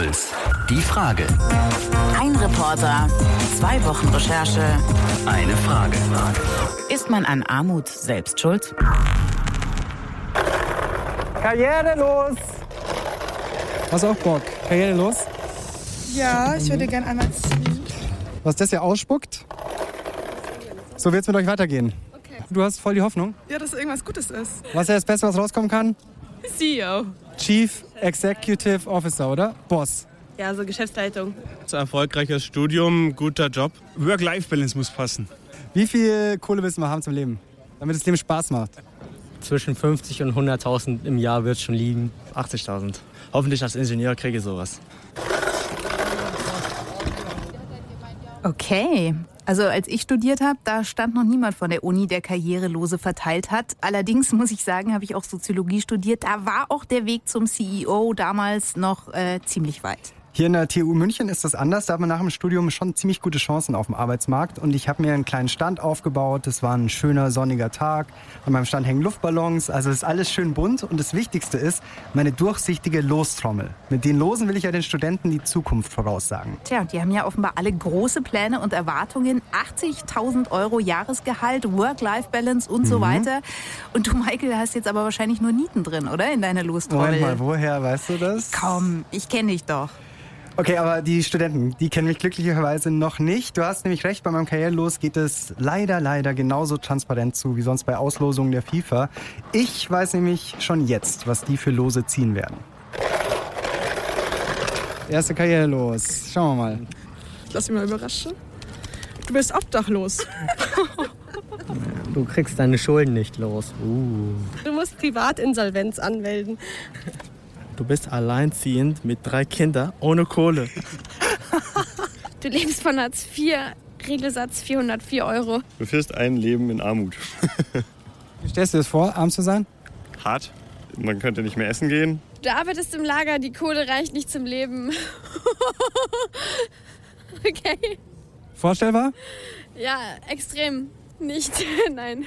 Puls. Die Frage. Ein Reporter, zwei Wochen Recherche. Eine Frage. Ist man an Armut selbst schuld? Karriere los! Hast du auch Bock? Karriere los? Ja, ich würde gerne einmal ziehen. Was das hier ausspuckt? So wird es mit euch weitergehen. Okay. Du hast voll die Hoffnung. Ja, dass irgendwas Gutes ist. Was ist das Beste, was rauskommen kann? CEO. Chief Executive Officer, oder? Boss. Ja, so Geschäftsleitung. So erfolgreiches Studium, guter Job. Work-Life-Balance muss passen. Wie viel Kohle willst du mal haben zum Leben? Damit das Leben Spaß macht. Zwischen 50 und 100.000 im Jahr wird es schon liegen. 80.000. Hoffentlich als Ingenieur kriege ich sowas. Okay. Also als ich studiert habe, da stand noch niemand von der Uni, der Karrierelose verteilt hat. Allerdings muss ich sagen, habe ich auch Soziologie studiert. Da war auch der Weg zum CEO damals noch äh, ziemlich weit. Hier in der TU München ist das anders. Da hat man nach dem Studium schon ziemlich gute Chancen auf dem Arbeitsmarkt. Und ich habe mir einen kleinen Stand aufgebaut. Das war ein schöner sonniger Tag. An meinem Stand hängen Luftballons. Also ist alles schön bunt. Und das Wichtigste ist meine durchsichtige Lostrommel. Mit den Losen will ich ja den Studenten die Zukunft voraussagen. Tja, die haben ja offenbar alle große Pläne und Erwartungen. 80.000 Euro Jahresgehalt, Work-Life-Balance und Mhm. so weiter. Und du, Michael, hast jetzt aber wahrscheinlich nur Nieten drin, oder? In deiner Lostrommel. Moment mal, woher weißt du das? Komm, ich kenne dich doch. Okay, aber die Studenten, die kennen mich glücklicherweise noch nicht. Du hast nämlich recht, bei meinem Karrierelos geht es leider, leider genauso transparent zu wie sonst bei Auslosungen der FIFA. Ich weiß nämlich schon jetzt, was die für Lose ziehen werden. Erste Karrierelos. Schauen wir mal. Lass mich mal überraschen. Du bist obdachlos. Du kriegst deine Schulden nicht los. Uh. Du musst Privatinsolvenz anmelden. Du bist alleinziehend mit drei Kindern ohne Kohle. Du lebst von Hartz IV, Regelsatz 404 Euro. Du führst ein Leben in Armut. Wie stellst du dir das vor, arm zu sein? Hart. Man könnte nicht mehr essen gehen. Du arbeitest im Lager, die Kohle reicht nicht zum Leben. okay. Vorstellbar? Ja, extrem. Nicht. Nein.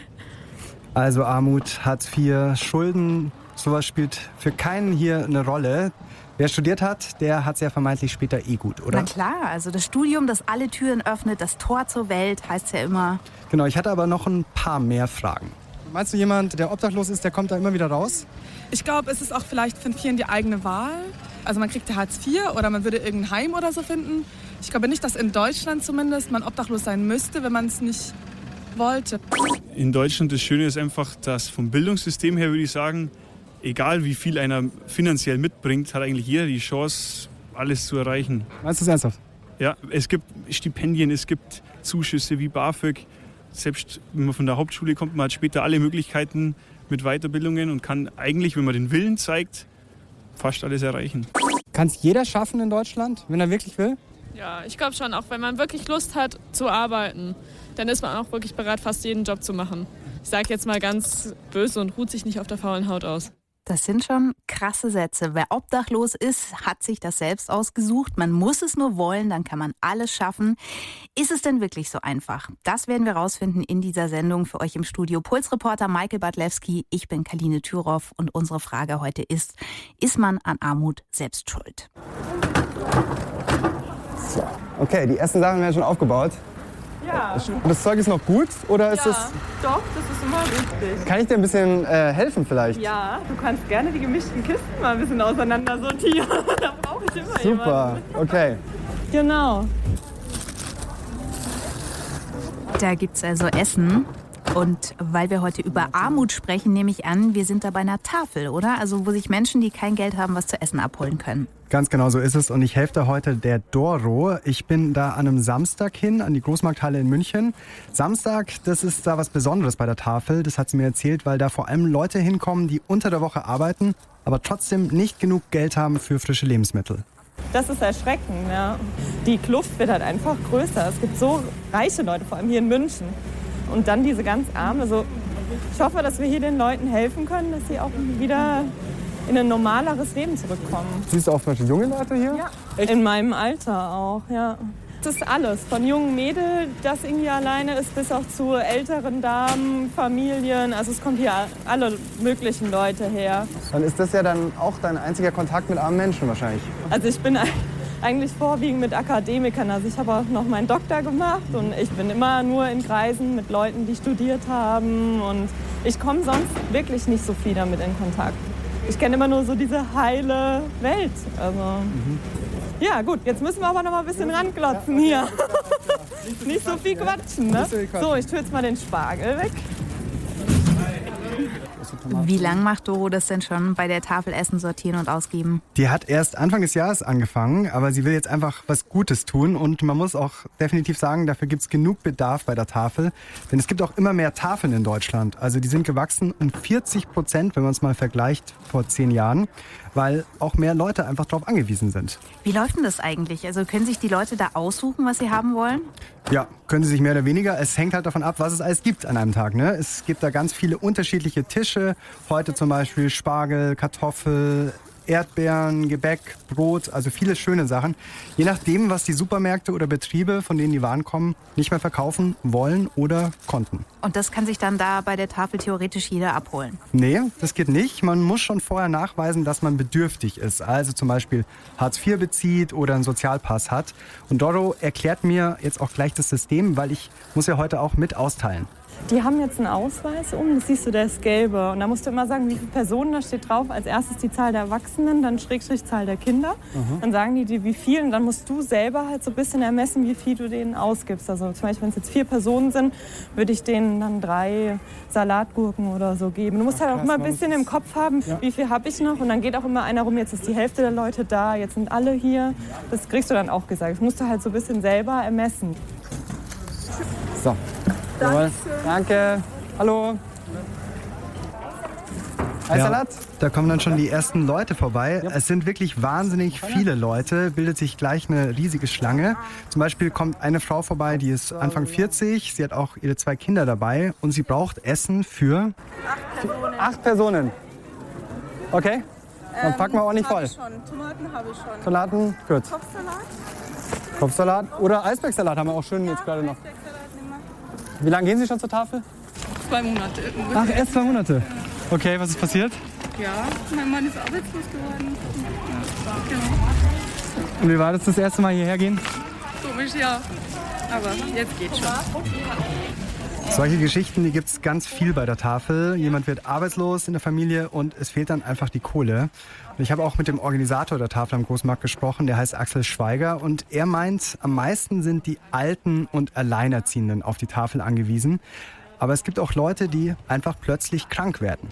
Also Armut, Hartz IV, Schulden, sowas spielt für keinen hier eine Rolle. Wer studiert hat, der hat es ja vermeintlich später eh gut, oder? Na klar, also das Studium, das alle Türen öffnet, das Tor zur Welt, heißt ja immer. Genau, ich hatte aber noch ein paar mehr Fragen. Meinst du, jemand, der obdachlos ist, der kommt da immer wieder raus? Ich glaube, es ist auch vielleicht von vielen die eigene Wahl. Also man kriegt ja Hartz IV oder man würde irgendein Heim oder so finden. Ich glaube nicht, dass in Deutschland zumindest man obdachlos sein müsste, wenn man es nicht wollte. In Deutschland das Schöne ist einfach, dass vom Bildungssystem her würde ich sagen, egal wie viel einer finanziell mitbringt, hat eigentlich jeder die Chance, alles zu erreichen. Meinst du es ernsthaft? Ja, es gibt Stipendien, es gibt Zuschüsse wie BAföG. Selbst wenn man von der Hauptschule kommt, man hat später alle Möglichkeiten mit Weiterbildungen und kann eigentlich, wenn man den Willen zeigt, fast alles erreichen. Kann es jeder schaffen in Deutschland, wenn er wirklich will? Ja, ich glaube schon, auch wenn man wirklich Lust hat zu arbeiten, dann ist man auch wirklich bereit, fast jeden Job zu machen. Ich sage jetzt mal ganz böse und ruht sich nicht auf der faulen Haut aus. Das sind schon krasse Sätze. Wer obdachlos ist, hat sich das selbst ausgesucht. Man muss es nur wollen, dann kann man alles schaffen. Ist es denn wirklich so einfach? Das werden wir rausfinden in dieser Sendung für euch im Studio. Pulsreporter Michael Badlewski, ich bin Kaline Thüroff und unsere Frage heute ist, ist man an Armut selbst schuld? Okay, die ersten Sachen werden schon aufgebaut. Ja, Das Zeug ist noch gut oder ist es? doch, das ist immer wichtig. Kann ich dir ein bisschen äh, helfen vielleicht? Ja, du kannst gerne die gemischten Kisten mal ein bisschen auseinander sortieren. da brauche ich immer Super, okay. Genau. Da gibt's also Essen. Und weil wir heute über Armut sprechen, nehme ich an, wir sind da bei einer Tafel, oder? Also wo sich Menschen, die kein Geld haben, was zu essen abholen können. Ganz genau so ist es und ich helfe da heute der Doro. Ich bin da an einem Samstag hin, an die Großmarkthalle in München. Samstag, das ist da was Besonderes bei der Tafel, das hat sie mir erzählt, weil da vor allem Leute hinkommen, die unter der Woche arbeiten, aber trotzdem nicht genug Geld haben für frische Lebensmittel. Das ist erschreckend. Ja. Die Kluft wird halt einfach größer. Es gibt so reiche Leute, vor allem hier in München. Und dann diese ganz arme. So, ich hoffe, dass wir hier den Leuten helfen können, dass sie auch wieder in ein normaleres Leben zurückkommen. Siehst du auch zum Beispiel junge Leute hier? Ja. In meinem Alter auch, ja. gibt es alles. Von jungen Mädel, das irgendwie alleine ist, bis auch zu älteren Damen, Familien. Also es kommt hier alle möglichen Leute her. Dann ist das ja dann auch dein einziger Kontakt mit armen Menschen wahrscheinlich. Also ich bin eigentlich vorwiegend mit Akademikern. Also ich habe auch noch meinen Doktor gemacht und ich bin immer nur in Kreisen mit Leuten, die studiert haben. Und ich komme sonst wirklich nicht so viel damit in Kontakt. Ich kenne immer nur so diese heile Welt. Also, mhm. Ja gut, jetzt müssen wir aber noch mal ein bisschen ranklotzen hier. Nicht so viel quatschen, ne? So, ich tue jetzt mal den Spargel weg. Wie lange macht Doro das denn schon bei der Tafel Essen sortieren und ausgeben? Die hat erst Anfang des Jahres angefangen, aber sie will jetzt einfach was Gutes tun. Und man muss auch definitiv sagen, dafür gibt es genug Bedarf bei der Tafel. Denn es gibt auch immer mehr Tafeln in Deutschland. Also die sind gewachsen um 40 Prozent, wenn man es mal vergleicht, vor zehn Jahren weil auch mehr Leute einfach darauf angewiesen sind. Wie läuft denn das eigentlich? Also können sich die Leute da aussuchen, was sie haben wollen? Ja, können sie sich mehr oder weniger. Es hängt halt davon ab, was es alles gibt an einem Tag. Ne? Es gibt da ganz viele unterschiedliche Tische. Heute zum Beispiel Spargel, Kartoffel, Erdbeeren, Gebäck, Brot, also viele schöne Sachen. Je nachdem, was die Supermärkte oder Betriebe, von denen die Waren kommen, nicht mehr verkaufen wollen oder konnten. Und das kann sich dann da bei der Tafel theoretisch jeder abholen? Nee, das geht nicht. Man muss schon vorher nachweisen, dass man bedürftig ist. Also zum Beispiel Hartz IV bezieht oder einen Sozialpass hat. Und Doro erklärt mir jetzt auch gleich das System, weil ich muss ja heute auch mit austeilen. Die haben jetzt einen Ausweis um, das siehst du, der ist gelbe. Und da musst du immer sagen, wie viele Personen da steht drauf. Als erstes die Zahl der Erwachsenen, dann Schrägstrich Zahl der Kinder. Mhm. Dann sagen die dir, wie viel. Und dann musst du selber halt so ein bisschen ermessen, wie viel du denen ausgibst. Also zum Beispiel, wenn es jetzt vier Personen sind, würde ich denen dann drei Salatgurken oder so geben. Du musst halt auch immer ein bisschen im Kopf haben, ja. wie viel habe ich noch. Und dann geht auch immer einer rum, jetzt ist die Hälfte der Leute da, jetzt sind alle hier. Das kriegst du dann auch gesagt. Das musst du halt so ein bisschen selber ermessen. So, Danke. Danke. Hallo. Ja, da kommen dann schon die ersten Leute vorbei. Ja. Es sind wirklich wahnsinnig viele Leute, bildet sich gleich eine riesige Schlange. Zum Beispiel kommt eine Frau vorbei, die ist Anfang 40, sie hat auch ihre zwei Kinder dabei und sie braucht Essen für... Acht Personen. Acht Personen. Okay, dann ähm, packen wir auch nicht voll. Tomaten habe ich schon. Tomaten, gut. Kopfsalat? Kopfsalat oder Eisbergsalat haben wir auch schön jetzt gerade noch. Wie lange gehen Sie schon zur Tafel? Zwei Monate. Ach, erst zwei Monate. Okay, was ist passiert? Ja, mein Mann ist arbeitslos geworden. Genau. Und wie war das das erste Mal hierher gehen? Komisch, ja. Aber jetzt geht's schon. Solche Geschichten, die gibt es ganz viel bei der Tafel. Jemand wird arbeitslos in der Familie und es fehlt dann einfach die Kohle. Ich habe auch mit dem Organisator der Tafel am Großmarkt gesprochen, der heißt Axel Schweiger und er meint, am meisten sind die Alten und Alleinerziehenden auf die Tafel angewiesen. Aber es gibt auch Leute, die einfach plötzlich krank werden.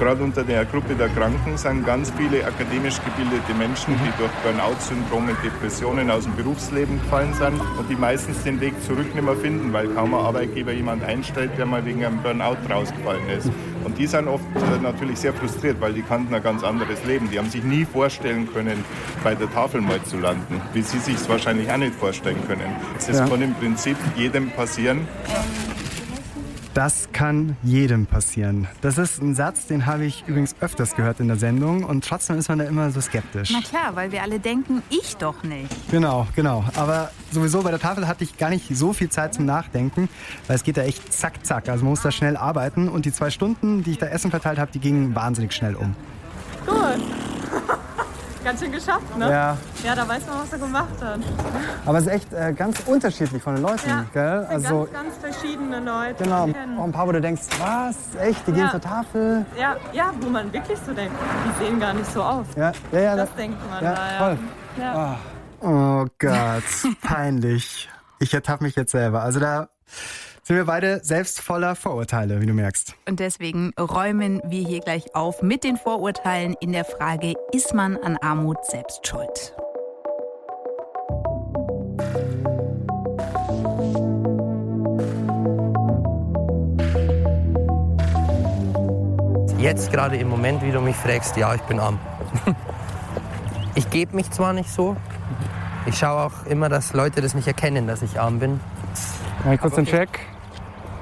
Gerade unter der Gruppe der Kranken sind ganz viele akademisch gebildete Menschen, die durch Burnout-Syndrome, Depressionen aus dem Berufsleben gefallen sind und die meistens den Weg zurück nicht mehr finden, weil kaum ein Arbeitgeber jemand einstellt, der mal wegen einem Burnout rausgefallen ist. Und die sind oft äh, natürlich sehr frustriert, weil die kannten ein ganz anderes Leben. Die haben sich nie vorstellen können, bei der Tafel mal zu landen, wie sie sich es wahrscheinlich auch nicht vorstellen können. Das ja. kann im Prinzip jedem passieren. Das kann jedem passieren. Das ist ein Satz, den habe ich übrigens öfters gehört in der Sendung und trotzdem ist man da immer so skeptisch. Na klar, weil wir alle denken, ich doch nicht. Genau, genau. Aber sowieso bei der Tafel hatte ich gar nicht so viel Zeit zum Nachdenken, weil es geht da echt zack, zack. Also man muss da schnell arbeiten und die zwei Stunden, die ich da Essen verteilt habe, die gingen wahnsinnig schnell um. Gut. Ganz schön geschafft, ne? Ja. Ja, da weiß man, was er gemacht hat. Aber es ist echt äh, ganz unterschiedlich von den Leuten, ja, gell? Also ganz, ganz verschiedene Leute. Genau. Auch ein paar, wo du denkst, was? Echt? Die ja. gehen zur Tafel? Ja, ja, wo man wirklich so denkt, die sehen gar nicht so aus. Ja, ja, ja. Das da, denkt man ja, da, ja. Voll. Ja. Oh. oh Gott, peinlich. Ich ertappe mich jetzt selber. Also da sind wir beide selbst voller Vorurteile, wie du merkst. Und deswegen räumen wir hier gleich auf mit den Vorurteilen in der Frage, ist man an Armut selbst schuld? Jetzt gerade im Moment, wie du mich fragst, ja, ich bin arm. ich gebe mich zwar nicht so, ich schaue auch immer, dass Leute das nicht erkennen, dass ich arm bin. Ja, kurz den Check.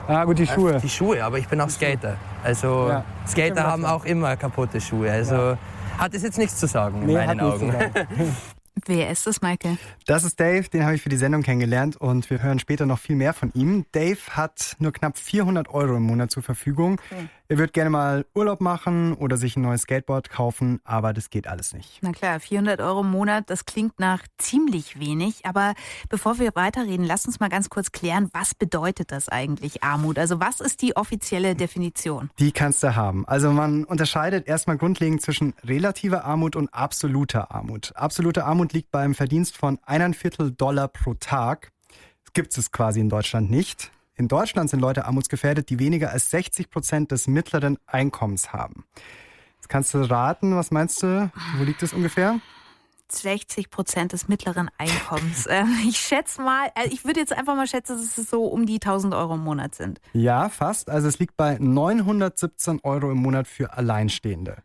Ah, gut, die Schuhe. Die Schuhe, aber ich bin auch Skater. Also ja, Skater haben auch immer kaputte Schuhe. Also ja. hat es jetzt nichts zu sagen in nee, meinen Augen. Wer ist das, Michael? Das ist Dave, den habe ich für die Sendung kennengelernt und wir hören später noch viel mehr von ihm. Dave hat nur knapp 400 Euro im Monat zur Verfügung. Okay. Er wird gerne mal Urlaub machen oder sich ein neues Skateboard kaufen, aber das geht alles nicht. Na klar, 400 Euro im Monat, das klingt nach ziemlich wenig. Aber bevor wir weiterreden, lasst uns mal ganz kurz klären, was bedeutet das eigentlich Armut? Also was ist die offizielle Definition? Die kannst du haben. Also man unterscheidet erstmal grundlegend zwischen relativer Armut und absoluter Armut. Absolute Armut liegt beim Verdienst von eineinviertel Viertel Dollar pro Tag. Gibt es quasi in Deutschland nicht. In Deutschland sind Leute armutsgefährdet, die weniger als 60 Prozent des mittleren Einkommens haben. Jetzt kannst du raten, was meinst du? Wo liegt es ungefähr? 60 Prozent des mittleren Einkommens. Ähm, ich schätze mal, also ich würde jetzt einfach mal schätzen, dass es so um die 1000 Euro im Monat sind. Ja, fast. Also es liegt bei 917 Euro im Monat für Alleinstehende.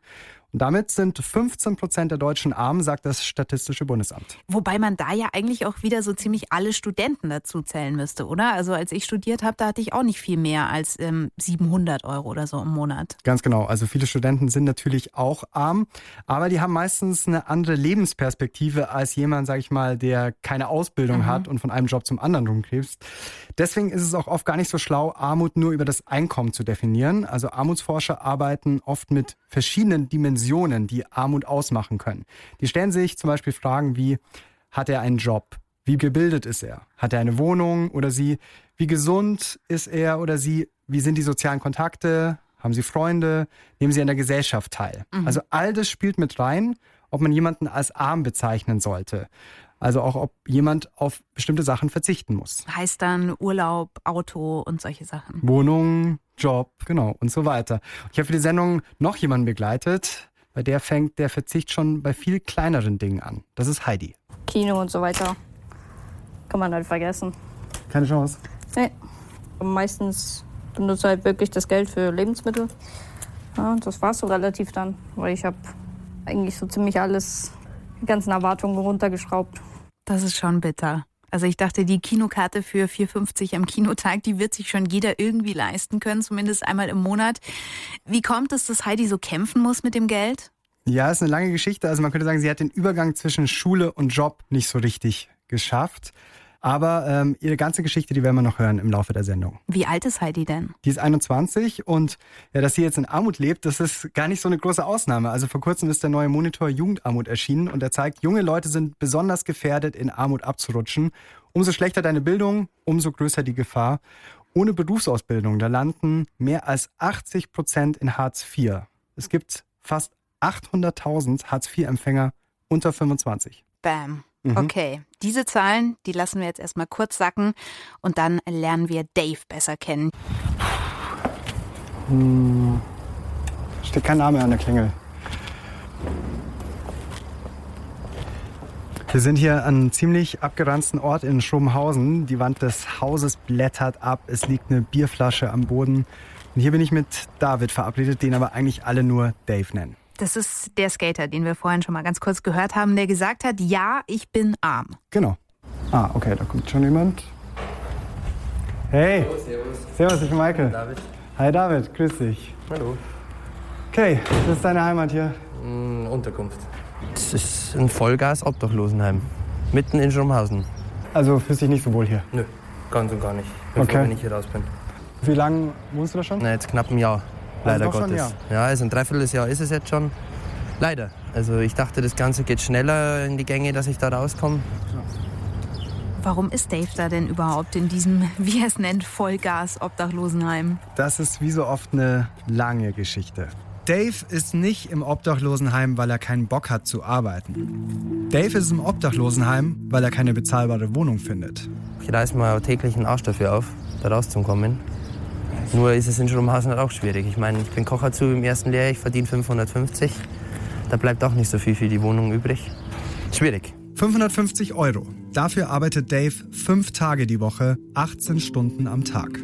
Und damit sind 15 Prozent der Deutschen arm, sagt das Statistische Bundesamt. Wobei man da ja eigentlich auch wieder so ziemlich alle Studenten dazu zählen müsste, oder? Also als ich studiert habe, da hatte ich auch nicht viel mehr als ähm, 700 Euro oder so im Monat. Ganz genau. Also viele Studenten sind natürlich auch arm, aber die haben meistens eine andere Lebensperspektive als jemand, sage ich mal, der keine Ausbildung mhm. hat und von einem Job zum anderen rumkrebst. Deswegen ist es auch oft gar nicht so schlau, Armut nur über das Einkommen zu definieren. Also Armutsforscher arbeiten oft mit verschiedenen Dimensionen, die Armut ausmachen können. Die stellen sich zum Beispiel Fragen wie, hat er einen Job? Wie gebildet ist er? Hat er eine Wohnung oder sie? Wie gesund ist er oder sie? Wie sind die sozialen Kontakte? Haben sie Freunde? Nehmen sie an der Gesellschaft teil? Mhm. Also all das spielt mit rein, ob man jemanden als arm bezeichnen sollte. Also auch, ob jemand auf bestimmte Sachen verzichten muss. Heißt dann Urlaub, Auto und solche Sachen. Wohnung, Job, genau und so weiter. Ich habe für die Sendung noch jemanden begleitet. Bei der fängt der Verzicht schon bei viel kleineren Dingen an. Das ist Heidi. Kino und so weiter. Kann man halt vergessen. Keine Chance. Nee. Meistens benutze halt wirklich das Geld für Lebensmittel. Ja, das war so relativ dann, weil ich habe eigentlich so ziemlich alles, die ganzen Erwartungen runtergeschraubt. Das ist schon bitter. Also ich dachte, die Kinokarte für 4,50 am Kinotag, die wird sich schon jeder irgendwie leisten können, zumindest einmal im Monat. Wie kommt es, dass Heidi so kämpfen muss mit dem Geld? Ja, ist eine lange Geschichte. Also man könnte sagen, sie hat den Übergang zwischen Schule und Job nicht so richtig geschafft. Aber ähm, ihre ganze Geschichte, die werden wir noch hören im Laufe der Sendung. Wie alt ist Heidi denn? Die ist 21 und ja, dass sie jetzt in Armut lebt, das ist gar nicht so eine große Ausnahme. Also vor kurzem ist der neue Monitor Jugendarmut erschienen und er zeigt, junge Leute sind besonders gefährdet, in Armut abzurutschen. Umso schlechter deine Bildung, umso größer die Gefahr. Ohne Berufsausbildung, da landen mehr als 80 Prozent in Hartz IV. Es gibt fast 800.000 Hartz-IV-Empfänger unter 25. Bam. Mhm. Okay, diese Zahlen, die lassen wir jetzt erstmal kurz sacken und dann lernen wir Dave besser kennen. Hm, steht kein Name an der Klingel. Wir sind hier an einem ziemlich abgeranzten Ort in Schrobenhausen. Die Wand des Hauses blättert ab, es liegt eine Bierflasche am Boden. Und hier bin ich mit David verabredet, den aber eigentlich alle nur Dave nennen. Das ist der Skater, den wir vorhin schon mal ganz kurz gehört haben, der gesagt hat, ja, ich bin arm. Genau. Ah, okay, da kommt schon jemand. Hey. Hallo, servus. Servus, ich bin Michael. David. Hi David, grüß dich. Hallo. Okay, das ist deine Heimat hier? Mm, Unterkunft. Das ist ein Vollgas-Obdachlosenheim. Mitten in Schrumhausen. Also fühlst dich nicht so wohl hier? Nö, ganz und gar nicht. Bin okay. ich hier raus bin. Wie lange wohnst du da schon? Na, jetzt knapp ein Jahr leider also Gottes. Schon, ja. ja, also ein Dreivierteljahr ist es jetzt schon. Leider. Also ich dachte, das Ganze geht schneller in die Gänge, dass ich da rauskomme. Warum ist Dave da denn überhaupt in diesem, wie er es nennt, Vollgas-Obdachlosenheim? Das ist wie so oft eine lange Geschichte. Dave ist nicht im Obdachlosenheim, weil er keinen Bock hat zu arbeiten. Dave ist im Obdachlosenheim, weil er keine bezahlbare Wohnung findet. Ich reiß mal täglich einen Arsch dafür auf, da rauszukommen. Nur ist es in Schrumhausen halt auch schwierig. Ich meine, ich bin Kocher zu im ersten Lehrjahr, ich verdiene 550. Da bleibt auch nicht so viel für die Wohnung übrig. Schwierig. 550 Euro. Dafür arbeitet Dave fünf Tage die Woche, 18 Stunden am Tag.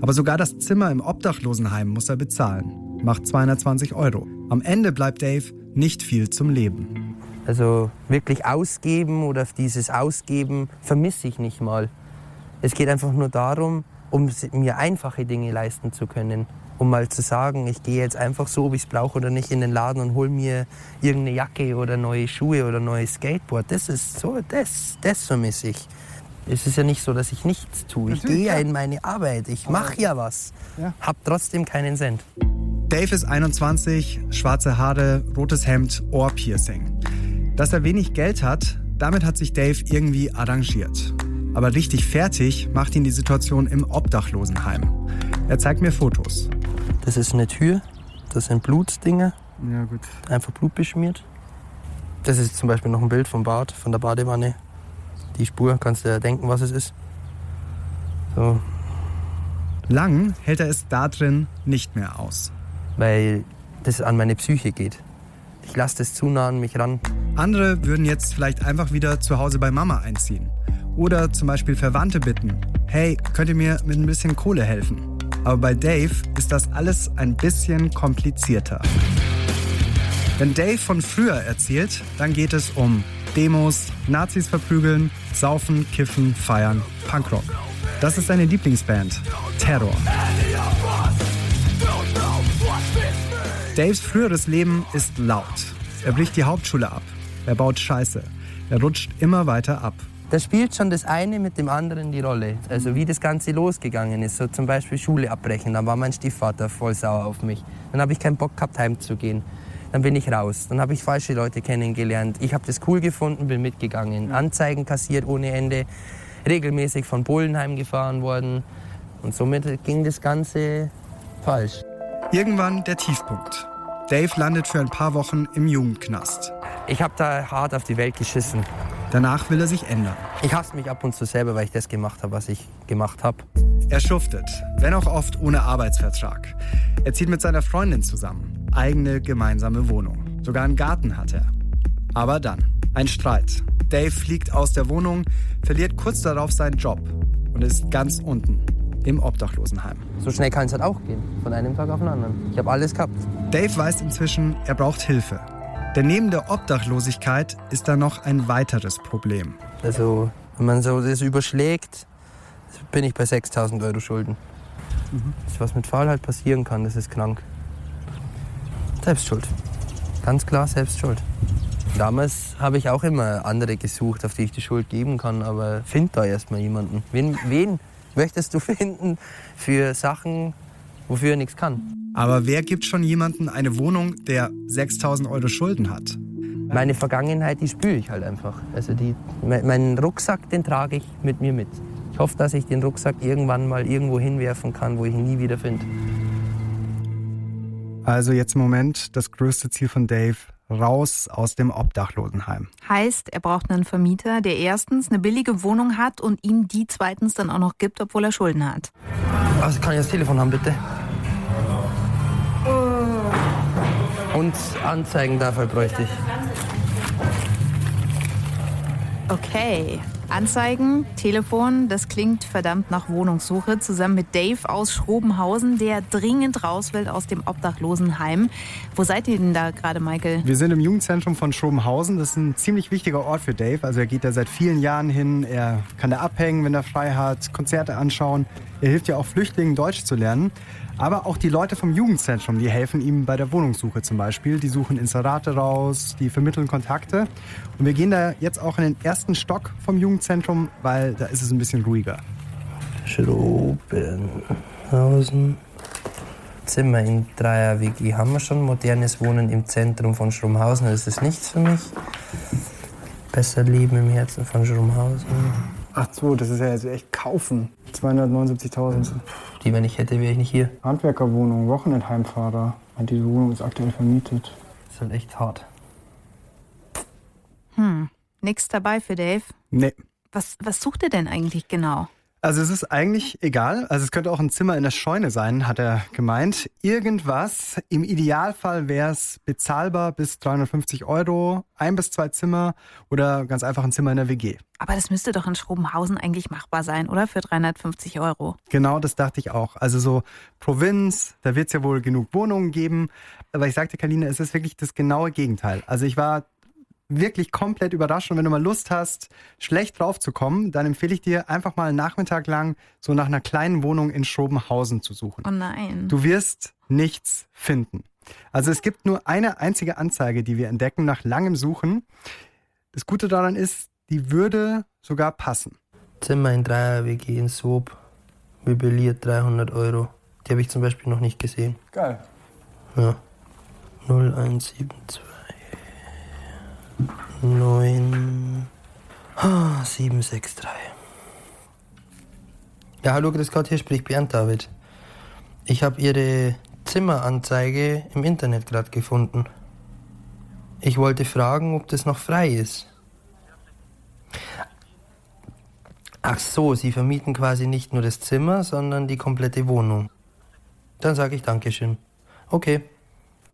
Aber sogar das Zimmer im Obdachlosenheim muss er bezahlen. Macht 220 Euro. Am Ende bleibt Dave nicht viel zum Leben. Also wirklich ausgeben oder dieses Ausgeben vermisse ich nicht mal. Es geht einfach nur darum, um mir einfache Dinge leisten zu können. um mal zu sagen, ich gehe jetzt einfach so, ob ich es brauche oder nicht, in den Laden und hole mir irgendeine Jacke oder neue Schuhe oder neues Skateboard. Das ist so, das, das vermisse ich. Es ist ja nicht so, dass ich nichts tue. Ich gehe ja in meine Arbeit. Ich mache ja was. Ja. Hab trotzdem keinen Cent. Dave ist 21, schwarze Haare, rotes Hemd, Ohrpiercing. Dass er wenig Geld hat, damit hat sich Dave irgendwie arrangiert. Aber richtig fertig macht ihn die Situation im Obdachlosenheim. Er zeigt mir Fotos. Das ist eine Tür. Das sind Blutdinge. Ja, gut. Einfach Blut beschmiert. Das ist zum Beispiel noch ein Bild vom Bad, von der Badewanne. Die Spur, kannst du ja denken, was es ist. So, Lang hält er es da drin nicht mehr aus. weil das an meine Psyche geht. Ich lasse das zu nah an mich ran. Andere würden jetzt vielleicht einfach wieder zu Hause bei Mama einziehen. Oder zum Beispiel Verwandte bitten, hey, könnt ihr mir mit ein bisschen Kohle helfen? Aber bei Dave ist das alles ein bisschen komplizierter. Wenn Dave von früher erzählt, dann geht es um Demos, Nazis verprügeln, Saufen, Kiffen, Feiern, Punkrock. Das ist seine Lieblingsband, Terror. Daves früheres Leben ist laut. Er bricht die Hauptschule ab. Er baut Scheiße. Er rutscht immer weiter ab. Da spielt schon das eine mit dem anderen die Rolle. Also wie das Ganze losgegangen ist. So zum Beispiel Schule abbrechen. Dann war mein Stiefvater voll sauer auf mich. Dann habe ich keinen Bock gehabt, heimzugehen. Dann bin ich raus. Dann habe ich falsche Leute kennengelernt. Ich habe das cool gefunden, bin mitgegangen. Anzeigen kassiert ohne Ende. Regelmäßig von Bullen heimgefahren worden. Und somit ging das Ganze falsch. Irgendwann der Tiefpunkt. Dave landet für ein paar Wochen im Jugendknast. Ich habe da hart auf die Welt geschissen. Danach will er sich ändern. Ich hasse mich ab und zu selber, weil ich das gemacht habe, was ich gemacht habe. Er schuftet, wenn auch oft ohne Arbeitsvertrag. Er zieht mit seiner Freundin zusammen. Eigene gemeinsame Wohnung. Sogar einen Garten hat er. Aber dann ein Streit. Dave fliegt aus der Wohnung, verliert kurz darauf seinen Job und ist ganz unten im Obdachlosenheim. So schnell kann es halt auch gehen, von einem Tag auf den anderen. Ich habe alles gehabt. Dave weiß inzwischen, er braucht Hilfe. Denn neben der Obdachlosigkeit ist da noch ein weiteres Problem. Also, wenn man so das überschlägt, bin ich bei 6000 Euro Schulden. Das, was mit Faulheit passieren kann, das ist krank. Selbstschuld. Ganz klar Selbstschuld. Damals habe ich auch immer andere gesucht, auf die ich die Schuld geben kann, aber find da erstmal jemanden. Wen, wen möchtest du finden für Sachen, wofür er nichts kann? Aber wer gibt schon jemanden eine Wohnung, der 6000 Euro Schulden hat? Meine Vergangenheit, die spüre ich halt einfach. Also die, me- meinen Rucksack, den trage ich mit mir mit. Ich hoffe, dass ich den Rucksack irgendwann mal irgendwo hinwerfen kann, wo ich ihn nie wieder finde. Also jetzt im Moment das größte Ziel von Dave, raus aus dem Obdachlosenheim. Heißt, er braucht einen Vermieter, der erstens eine billige Wohnung hat und ihm die zweitens dann auch noch gibt, obwohl er Schulden hat. Also kann ich das Telefon haben, bitte? Und Anzeigen dafür bräuchte ich. Okay. Anzeigen, Telefon, das klingt verdammt nach Wohnungssuche. Zusammen mit Dave aus Schrobenhausen, der dringend raus will aus dem Obdachlosenheim. Wo seid ihr denn da gerade, Michael? Wir sind im Jugendzentrum von Schrobenhausen. Das ist ein ziemlich wichtiger Ort für Dave. Also er geht da seit vielen Jahren hin. Er kann da abhängen, wenn er frei hat, Konzerte anschauen. Er hilft ja auch Flüchtlingen, Deutsch zu lernen. Aber auch die Leute vom Jugendzentrum, die helfen ihm bei der Wohnungssuche zum Beispiel. Die suchen Inserate raus, die vermitteln Kontakte. Und wir gehen da jetzt auch in den ersten Stock vom Jugendzentrum, weil da ist es ein bisschen ruhiger. Schrobenhausen. Zimmer in Dreier WG haben wir schon. Modernes Wohnen im Zentrum von Schrobenhausen. Das ist nichts für mich. Besser leben im Herzen von Schrobenhausen. Ach so, das ist ja jetzt echt kaufen. 279.000. Die, wenn ich hätte, wäre ich nicht hier. Handwerkerwohnung, Wochenendheimfahrer. Und diese Wohnung ist aktuell vermietet. Das ist halt echt hart. Hm, nix dabei für Dave. Nee. Was, was sucht er denn eigentlich genau? Also es ist eigentlich egal. Also es könnte auch ein Zimmer in der Scheune sein, hat er gemeint. Irgendwas. Im Idealfall wäre es bezahlbar bis 350 Euro, ein bis zwei Zimmer oder ganz einfach ein Zimmer in der WG. Aber das müsste doch in Schrobenhausen eigentlich machbar sein, oder? Für 350 Euro. Genau, das dachte ich auch. Also so Provinz, da wird es ja wohl genug Wohnungen geben. Aber ich sagte Kalina, es ist wirklich das genaue Gegenteil. Also ich war wirklich komplett überrascht. Und wenn du mal Lust hast, schlecht draufzukommen, dann empfehle ich dir einfach mal einen Nachmittag lang so nach einer kleinen Wohnung in Schrobenhausen zu suchen. Oh nein. Du wirst nichts finden. Also es gibt nur eine einzige Anzeige, die wir entdecken nach langem Suchen. Das Gute daran ist, die würde sogar passen. Zimmer in Dreier-WG in Soop, möbliert 300 Euro. Die habe ich zum Beispiel noch nicht gesehen. Geil. Ja. 0172 9 ah, 763. Ja, hallo, grüß Gott, hier spricht Bernd David. Ich habe Ihre Zimmeranzeige im Internet gerade gefunden. Ich wollte fragen, ob das noch frei ist. Ach so, Sie vermieten quasi nicht nur das Zimmer, sondern die komplette Wohnung. Dann sage ich Dankeschön. Okay.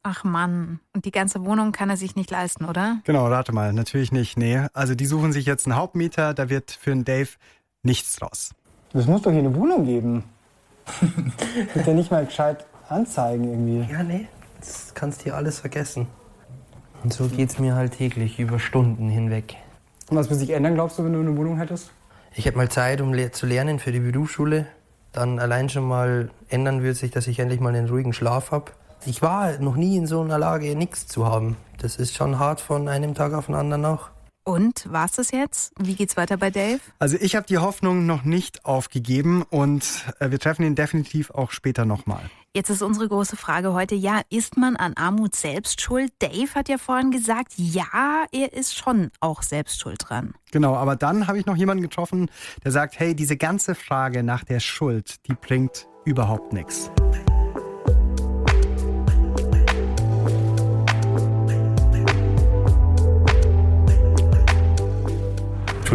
Ach Mann, und die ganze Wohnung kann er sich nicht leisten, oder? Genau, rate mal, natürlich nicht. Nee, also die suchen sich jetzt einen Hauptmieter, da wird für den Dave nichts draus. Das muss doch hier eine Wohnung geben. Wird ja nicht mal gescheit anzeigen irgendwie. Ja, nee, das kannst du hier alles vergessen. Und so geht's mir halt täglich über Stunden hinweg. Und was würde sich ändern, glaubst du, wenn du eine Wohnung hättest? Ich hätte mal Zeit, um le zu lernen für die Berufsschule. Dann allein schon mal ändern würde sich, dass ich endlich mal einen ruhigen Schlaf habe. Ich war noch nie in so einer Lage, nichts zu haben. Das ist schon hart von einem Tag auf den anderen auch. Und war's das jetzt? Wie geht's weiter bei Dave? Also ich habe die Hoffnung noch nicht aufgegeben und äh, wir treffen ihn definitiv auch später nochmal. Jetzt ist unsere große Frage heute, ja, ist man an Armut selbst schuld? Dave hat ja vorhin gesagt, ja, er ist schon auch selbst schuld dran. Genau, aber dann habe ich noch jemanden getroffen, der sagt, hey, diese ganze Frage nach der Schuld, die bringt überhaupt nichts.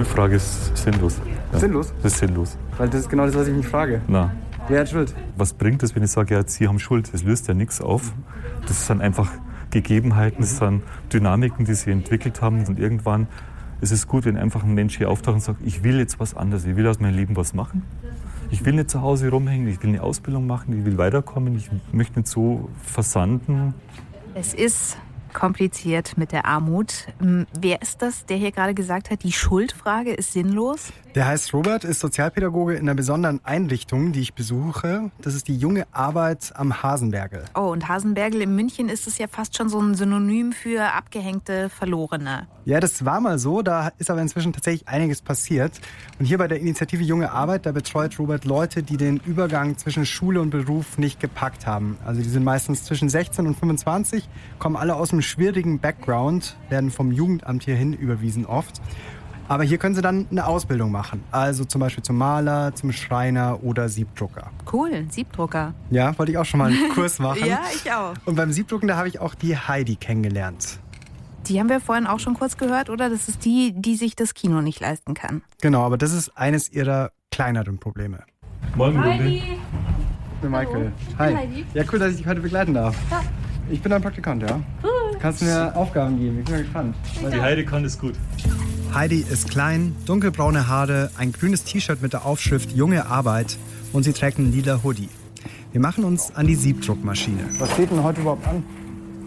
Schuldfrage ist sinnlos. Ja. Sinnlos? Das ist sinnlos. Weil das ist genau das, was ich mich frage. Na. Wer hat Schuld? Was bringt es, wenn ich sage, ja, Sie haben Schuld? Das löst ja nichts auf. Das sind einfach Gegebenheiten, das sind Dynamiken, die sie entwickelt haben. Und irgendwann ist es gut, wenn einfach ein Mensch hier auftaucht und sagt, ich will jetzt was anderes, ich will aus meinem Leben was machen. Ich will nicht zu Hause rumhängen, ich will eine Ausbildung machen, ich will weiterkommen, ich möchte nicht so versanden. Es ist kompliziert mit der Armut. Hm, Wer ist das, der hier gerade gesagt hat, die Schuldfrage ist sinnlos? Der heißt Robert, ist Sozialpädagoge in einer besonderen Einrichtung, die ich besuche. Das ist die junge Arbeit am Hasenbergel. Oh, und Hasenbergel in München ist es ja fast schon so ein Synonym für abgehängte Verlorene. Ja, das war mal so, da ist aber inzwischen tatsächlich einiges passiert. Und hier bei der Initiative Junge Arbeit, da betreut Robert Leute, die den Übergang zwischen Schule und Beruf nicht gepackt haben. Also die sind meistens zwischen 16 und 25, kommen alle aus einem schwierigen Background, werden vom Jugendamt hierhin überwiesen oft. Aber hier können sie dann eine Ausbildung machen. Also zum Beispiel zum Maler, zum Schreiner oder Siebdrucker. Cool, Siebdrucker. Ja, wollte ich auch schon mal einen Kurs machen. ja, ich auch. Und beim Siebdrucken, da habe ich auch die Heidi kennengelernt. Die haben wir vorhin auch schon kurz gehört, oder? Das ist die, die sich das Kino nicht leisten kann. Genau, aber das ist eines ihrer kleineren Probleme. Moin, Heidi. Ich bin Michael. Hi. Heidi. Ja, cool, dass ich dich heute begleiten darf. Ja. Ich bin dein Praktikant, ja? Cool. Kannst du mir Aufgaben geben? Ich bin mal gespannt. Die Heidi kann das gut. Heidi ist klein, dunkelbraune Haare, ein grünes T-Shirt mit der Aufschrift Junge Arbeit und sie trägt einen lila Hoodie. Wir machen uns an die Siebdruckmaschine. Was steht denn heute überhaupt an?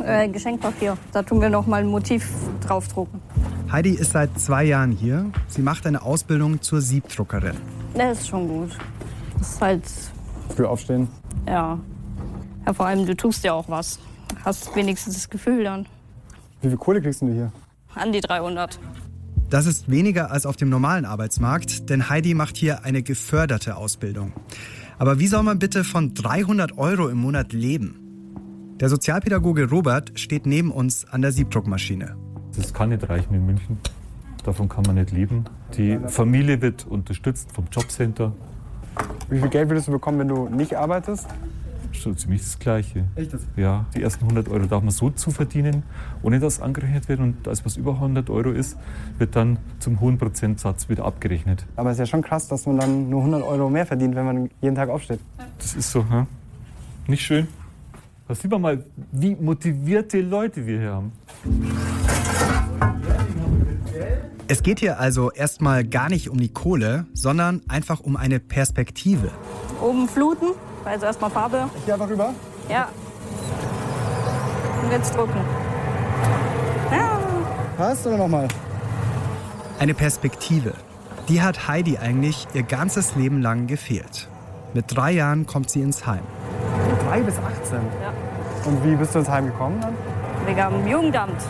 Äh, Geschenkpapier. Da tun wir noch mal ein Motiv draufdrucken. Heidi ist seit zwei Jahren hier. Sie macht eine Ausbildung zur Siebdruckerin. Das ist schon gut. Das ist halt, Früh aufstehen. ja. Ja, vor allem, du tust ja auch was. Hast wenigstens das Gefühl dann. Wie viel Kohle kriegst du hier? An die 300. Das ist weniger als auf dem normalen Arbeitsmarkt, denn Heidi macht hier eine geförderte Ausbildung. Aber wie soll man bitte von 300 Euro im Monat leben? Der Sozialpädagoge Robert steht neben uns an der Siebdruckmaschine. Das kann nicht reichen in München. Davon kann man nicht leben. Die Familie wird unterstützt vom Jobcenter. Wie viel Geld würdest du bekommen, wenn du nicht arbeitest? So ziemlich das Gleiche. Echt das? Ja, die ersten 100 Euro darf man so zuverdienen, ohne dass angerechnet wird. Und alles, was über 100 Euro ist, wird dann zum hohen Prozentsatz wieder abgerechnet. Aber es ist ja schon krass, dass man dann nur 100 Euro mehr verdient, wenn man jeden Tag aufsteht. Das ist so, hä? Nicht schön. Da sieht man mal, wie motivierte Leute wir hier haben. Es geht hier also erstmal gar nicht um die Kohle, sondern einfach um eine Perspektive. Oben fluten, also erstmal Farbe. Ich gehe einfach rüber. Ja. Und jetzt drucken. Ja. Passt oder nochmal? Eine Perspektive. Die hat Heidi eigentlich ihr ganzes Leben lang gefehlt. Mit drei Jahren kommt sie ins Heim. Drei bis 18? Ja. Und wie bist du ins Heim gekommen dann? Wegen dem Jugendamt.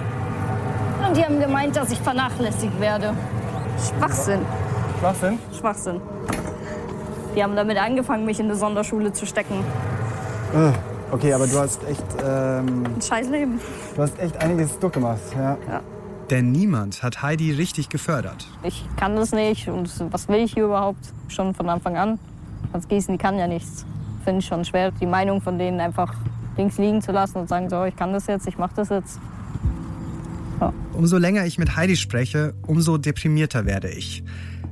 Und die haben gemeint, dass ich vernachlässigt werde. Schwachsinn. Schwachsinn? Schwachsinn. Die haben damit angefangen, mich in eine Sonderschule zu stecken. Äh, Okay, aber du hast echt, ähm, Ein scheiß Leben. du hast echt einiges durchgemacht. Ja. Ja. Denn niemand hat Heidi richtig gefördert. Ich kann das nicht und was will ich hier überhaupt? Schon von Anfang an. Hans Gießen, die kann ja nichts. Finde ich schon schwer, die Meinung von denen einfach links liegen zu lassen und sagen, so, ich kann das jetzt, ich mache das jetzt. Umso länger ich mit Heidi spreche, umso deprimierter werde ich.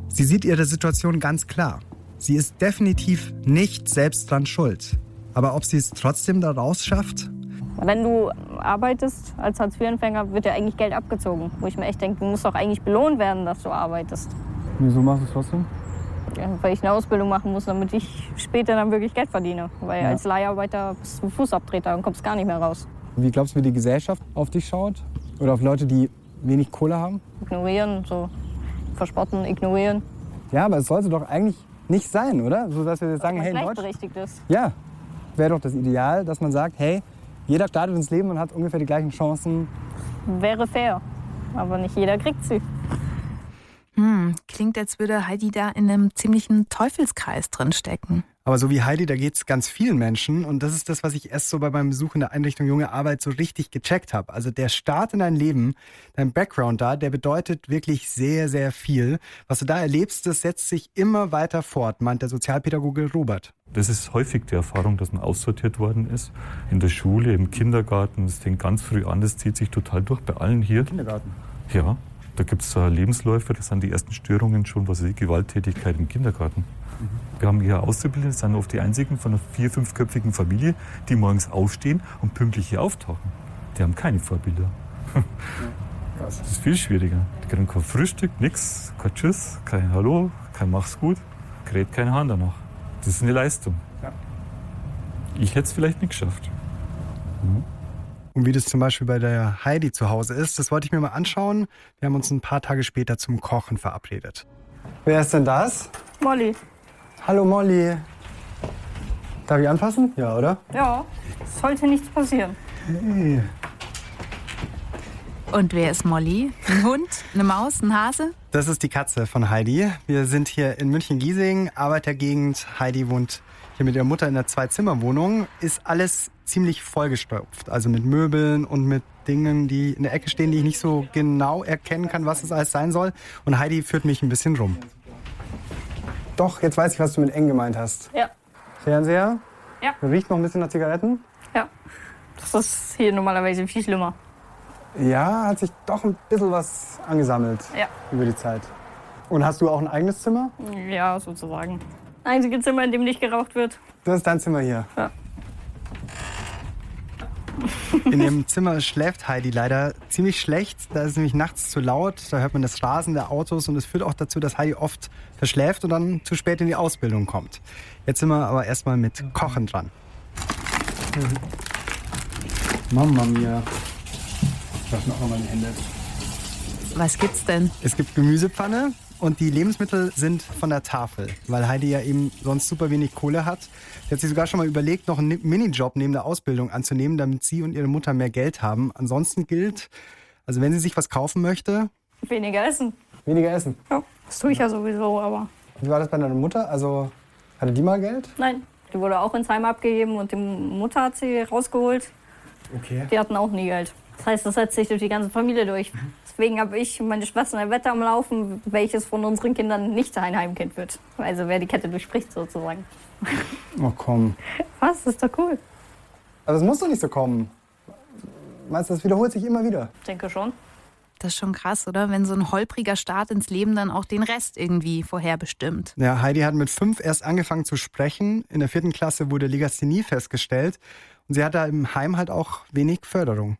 Sie sieht ihre Situation ganz klar. Sie ist definitiv nicht selbst dran schuld. Aber ob sie es trotzdem da raus schafft? Wenn du arbeitest als Hartz-IV-Empfänger, wird ja eigentlich Geld abgezogen. Wo ich mir echt denke, du musst doch eigentlich belohnt werden, dass du arbeitest. Wieso machst du es trotzdem? Ja, weil ich eine Ausbildung machen muss, damit ich später dann wirklich Geld verdiene. Weil Ja. als Leiharbeiter bist du Fußabtreter und kommst gar nicht mehr raus. Wie glaubst du, wie die Gesellschaft auf dich schaut? Oder auf Leute, die wenig Kohle haben? Ignorieren, so verspotten, ignorieren. Ja, aber es sollte doch eigentlich nicht sein, oder? So dass wir jetzt sagen, hey, gleichberechtigt ist. Ja, wäre doch das Ideal, dass man sagt, hey, jeder startet ins Leben und hat ungefähr die gleichen Chancen. Wäre fair. Aber nicht jeder kriegt sie. Hm, klingt, als würde Heidi da in einem ziemlichen Teufelskreis drin stecken. Aber so wie Heidi, da geht es ganz vielen Menschen. Und das ist das, was ich erst so bei meinem Besuch in der Einrichtung Junge Arbeit so richtig gecheckt habe. Also der Start in dein Leben, dein Background da, der bedeutet wirklich sehr, sehr viel. Was du da erlebst, das setzt sich immer weiter fort, meint der Sozialpädagoge Robert. Das ist häufig die Erfahrung, dass man aussortiert worden ist. In der Schule, im Kindergarten. Das fängt ganz früh an. Das zieht sich total durch bei allen hier. Kindergarten? Ja. Da gibt es Lebensläufe, das sind die ersten Störungen schon, was ist die Gewalttätigkeit im Kindergarten. Wir haben hier Auszubildende, das sind oft die einzigen von einer vier-, fünfköpfigen Familie, die morgens aufstehen und pünktlich hier auftauchen. Die haben keine Vorbilder. Das ist viel schwieriger. Die kriegen kein Frühstück, nix, kein Tschüss, kein Hallo, kein Mach's gut, kräht kein Hahn danach. Das ist eine Leistung. Ich hätte es vielleicht nicht geschafft. Und wie das zum Beispiel bei der Heidi zu Hause ist, das wollte ich mir mal anschauen. Wir haben uns ein paar Tage später zum Kochen verabredet. Wer ist denn das? Molly. Hallo Molly. Darf ich anfassen? Ja, oder? Ja, sollte nichts passieren. Hey. Und wer ist Molly? Ein Hund? Eine Maus? Ein Hase? Das ist die Katze von Heidi. Wir sind hier in München-Giesing, Arbeitergegend. Heidi wohnt hier mit ihrer Mutter in einer Zwei-Zimmer-Wohnung. Ist alles ziemlich vollgestopft. Also mit Möbeln und mit Dingen, die in der Ecke stehen, die ich nicht so genau erkennen kann, was es alles sein soll. Und Heidi führt mich ein bisschen rum. Doch, jetzt weiß ich, was du mit eng gemeint hast. Ja. Fernseher? Ja. Riecht noch ein bisschen nach Zigaretten? Ja. Das ist hier normalerweise viel schlimmer. Ja, hat sich doch ein bisschen was angesammelt Ja. über die Zeit. Und hast du auch ein eigenes Zimmer? Ja, sozusagen. Einzige Zimmer, in dem nicht geraucht wird. Das ist dein Zimmer hier. Ja. In ihrem Zimmer schläft Heidi leider ziemlich schlecht. Da ist es nämlich nachts zu laut. Da hört man das Rasen der Autos und es führt auch dazu, dass Heidi oft verschläft und dann zu spät in die Ausbildung kommt. Jetzt sind wir aber erstmal mit Kochen dran. Mama mia. Ich wasche noch mal die Hände. Was gibt's denn? Es gibt Gemüsepfanne und die Lebensmittel sind von der Tafel, weil Heidi ja eben sonst super wenig Kohle hat. Sie hat sich sogar schon mal überlegt, noch einen Minijob neben der Ausbildung anzunehmen, damit sie und ihre Mutter mehr Geld haben. Ansonsten gilt, also wenn sie sich was kaufen möchte, Weniger essen. Weniger essen. Ja, das tue ich ja sowieso, aber Wie war das bei deiner Mutter? Also, hatte die mal Geld? nein. Die wurde auch ins Heim abgegeben und die Mutter hat sie rausgeholt. Okay. Die hatten auch nie Geld. Das heißt, das setzt sich durch die ganze Familie durch. Deswegen habe ich und meine Schwester ein Wetter am Laufen, welches von unseren Kindern nicht ein Heimkind wird. Also wer die Kette durchbricht sozusagen. Oh komm. Was? Das ist doch cool. Aber es muss doch nicht so kommen. Meinst du, das wiederholt sich immer wieder? Ich denke schon. Das ist schon krass, oder? Wenn so ein holpriger Start ins Leben dann auch den Rest irgendwie vorherbestimmt. Ja, Heidi hat mit fünf erst angefangen zu sprechen. In der vierten Klasse wurde Legasthenie festgestellt. Und sie hatte im Heim halt auch wenig Förderung.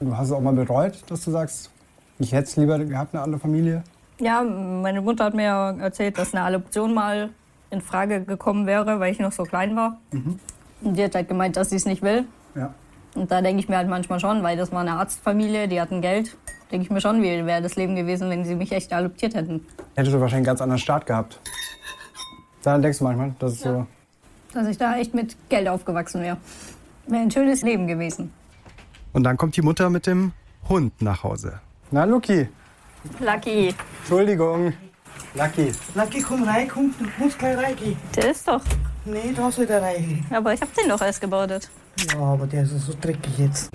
Du hast es auch mal bereut, dass du sagst, ich hätte es lieber gehabt, eine andere Familie? Ja, meine Mutter hat mir ja erzählt, dass eine Adoption mal in Frage gekommen wäre, weil ich noch so klein war. Und die hat halt gemeint, dass sie es nicht will. Ja. Und da denke ich mir halt manchmal schon, weil das war eine Arztfamilie, die hatten Geld, denke ich mir schon, wie wäre das Leben gewesen, wenn sie mich echt adoptiert hätten. Hättest du wahrscheinlich einen ganz anderen Start gehabt. Daran denkst du manchmal, dass es so. Dass ich da echt mit Geld aufgewachsen wäre. Wäre ein schönes Leben gewesen. Und dann kommt die Mutter mit dem Hund nach Hause. Na, Luki. Lucky. Entschuldigung. Lucky. Lucky, komm rein, komm, du musst gleich reingehen. Der ist doch. Nee, da soll der rein. Aber ich hab den doch erst gebadet. Ja, aber der ist so dreckig jetzt.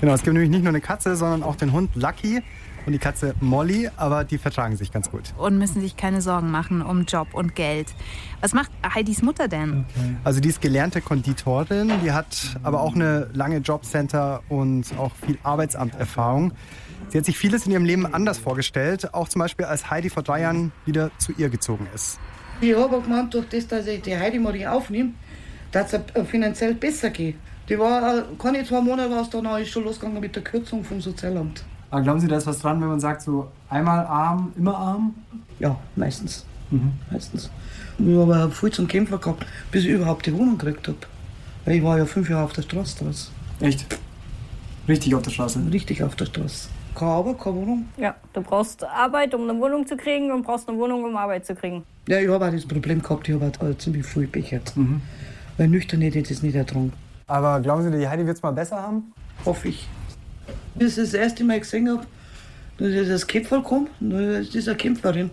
Genau, es gibt nämlich nicht nur eine Katze, sondern auch den Hund Lucky und die Katze Molly, aber die vertragen sich ganz gut. Und müssen sich keine Sorgen machen um Job und Geld. Was macht Heidis Mutter denn? Also die ist gelernte Konditorin, die hat aber auch eine lange Jobcenter und auch viel Arbeitsamterfahrung. Sie hat sich vieles in ihrem Leben anders vorgestellt, auch zum Beispiel als Heidi vor drei Jahren wieder zu ihr gezogen ist. Ich habe gemeint, durch das, dass ich die Heidi Marie aufnehme, dass es finanziell besser geht. Die war, äh, keine zwei Monate war es dann ist schon losgegangen mit der Kürzung vom Sozialamt. Aber glauben Sie, da ist was dran, wenn man sagt, so einmal arm, immer arm? Ja, meistens. Meistens. Ich habe aber viel zum Kämpfer gehabt, bis ich überhaupt die Wohnung gekriegt habe. Weil ich war ja fünf Jahre auf der Straße draus. Echt? Richtig auf der Straße? Richtig auf der Straße. Keine Arbeit, keine Wohnung. Ja, du brauchst Arbeit, um eine Wohnung zu kriegen und brauchst eine Wohnung, um Arbeit zu kriegen. Ja, ich habe auch das Problem gehabt, ich habe äh, ziemlich viel bechert. Weil nüchtern hätte ich das nicht ertragen. Aber glauben Sie, die Heidi wird es mal besser haben? Hoffe ich. Bis ich das erste Mal gesehen habe, dass ich das Kämpfer kommt, das ist eine Kämpferin.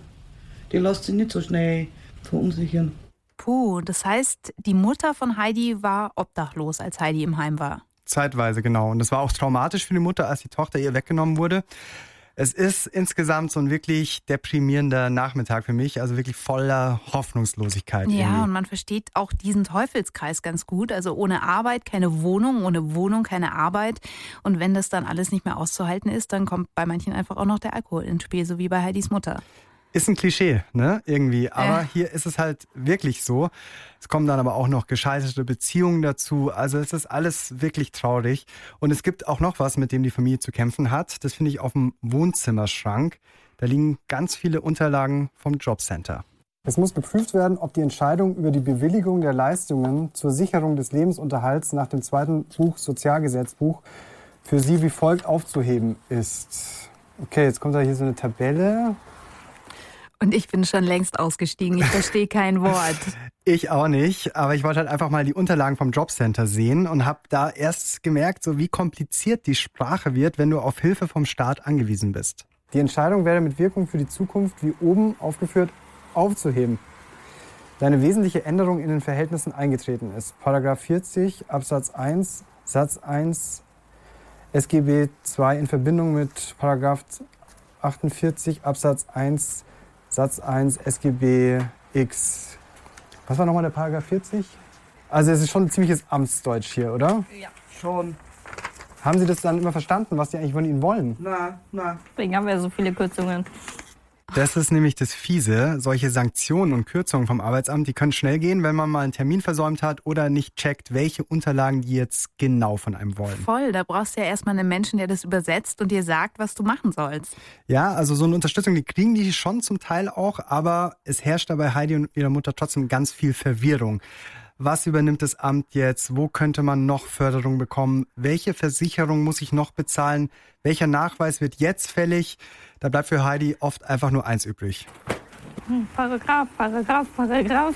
Die lässt sich nicht so schnell verunsichern. Puh, das heißt, die Mutter von Heidi war obdachlos, als Heidi im Heim war. Zeitweise, genau. Und das war auch traumatisch für die Mutter, als die Tochter ihr weggenommen wurde. Es ist insgesamt so ein wirklich deprimierender Nachmittag für mich, also wirklich voller Hoffnungslosigkeit. Ja, irgendwie. und man versteht auch diesen Teufelskreis ganz gut. Also ohne Arbeit keine Wohnung, ohne Wohnung keine Arbeit. Und wenn das dann alles nicht mehr auszuhalten ist, dann kommt bei manchen einfach auch noch der Alkohol ins Spiel, so wie bei Heidis Mutter. Ist ein Klischee, ne? Irgendwie. Aber Äh. hier ist es halt wirklich so. Es kommen dann aber auch noch gescheiterte Beziehungen dazu. Also es ist alles wirklich traurig. Und es gibt auch noch was, mit dem die Familie zu kämpfen hat. Das finde ich auf dem Wohnzimmerschrank. Da liegen ganz viele Unterlagen vom Jobcenter. Es muss geprüft werden, ob die Entscheidung über die Bewilligung der Leistungen zur Sicherung des Lebensunterhalts nach dem zweiten Buch Sozialgesetzbuch für Sie wie folgt aufzuheben ist. Okay, jetzt kommt da hier so eine Tabelle. Und ich bin schon längst ausgestiegen. Ich verstehe kein Wort. Ich auch nicht, aber ich wollte halt einfach mal die Unterlagen vom Jobcenter sehen und habe da erst gemerkt, so wie kompliziert die Sprache wird, wenn du auf Hilfe vom Staat angewiesen bist. Die Entscheidung werde mit Wirkung für die Zukunft, wie oben aufgeführt, aufzuheben. Da eine wesentliche Änderung in den Verhältnissen eingetreten ist. Paragraph 40 Absatz 1 Satz 1 SGB II in Verbindung mit Paragraph 48 Absatz 1 Satz 1 SGB X. Was war nochmal der Paragraph 40? Also es ist schon ein ziemliches Amtsdeutsch hier, oder? Ja. Schon. Haben Sie das dann immer verstanden, was die eigentlich von Ihnen wollen? Na, na. Deswegen haben wir so viele Kürzungen. Das ist nämlich das Fiese. Solche Sanktionen und Kürzungen vom Arbeitsamt, die können schnell gehen, wenn man mal einen Termin versäumt hat oder nicht checkt, welche Unterlagen die jetzt genau von einem wollen. Voll, da brauchst du ja erstmal einen Menschen, der das übersetzt und dir sagt, was du machen sollst. Ja, also so eine Unterstützung, die kriegen die schon zum Teil auch, aber es herrscht dabei Heidi und ihrer Mutter trotzdem ganz viel Verwirrung. Was übernimmt das Amt jetzt? Wo könnte man noch Förderung bekommen? Welche Versicherung muss ich noch bezahlen? Welcher Nachweis wird jetzt fällig? Da bleibt für Heidi oft einfach nur eins übrig. Hm, Paragraph, Paragraph, Paragraph.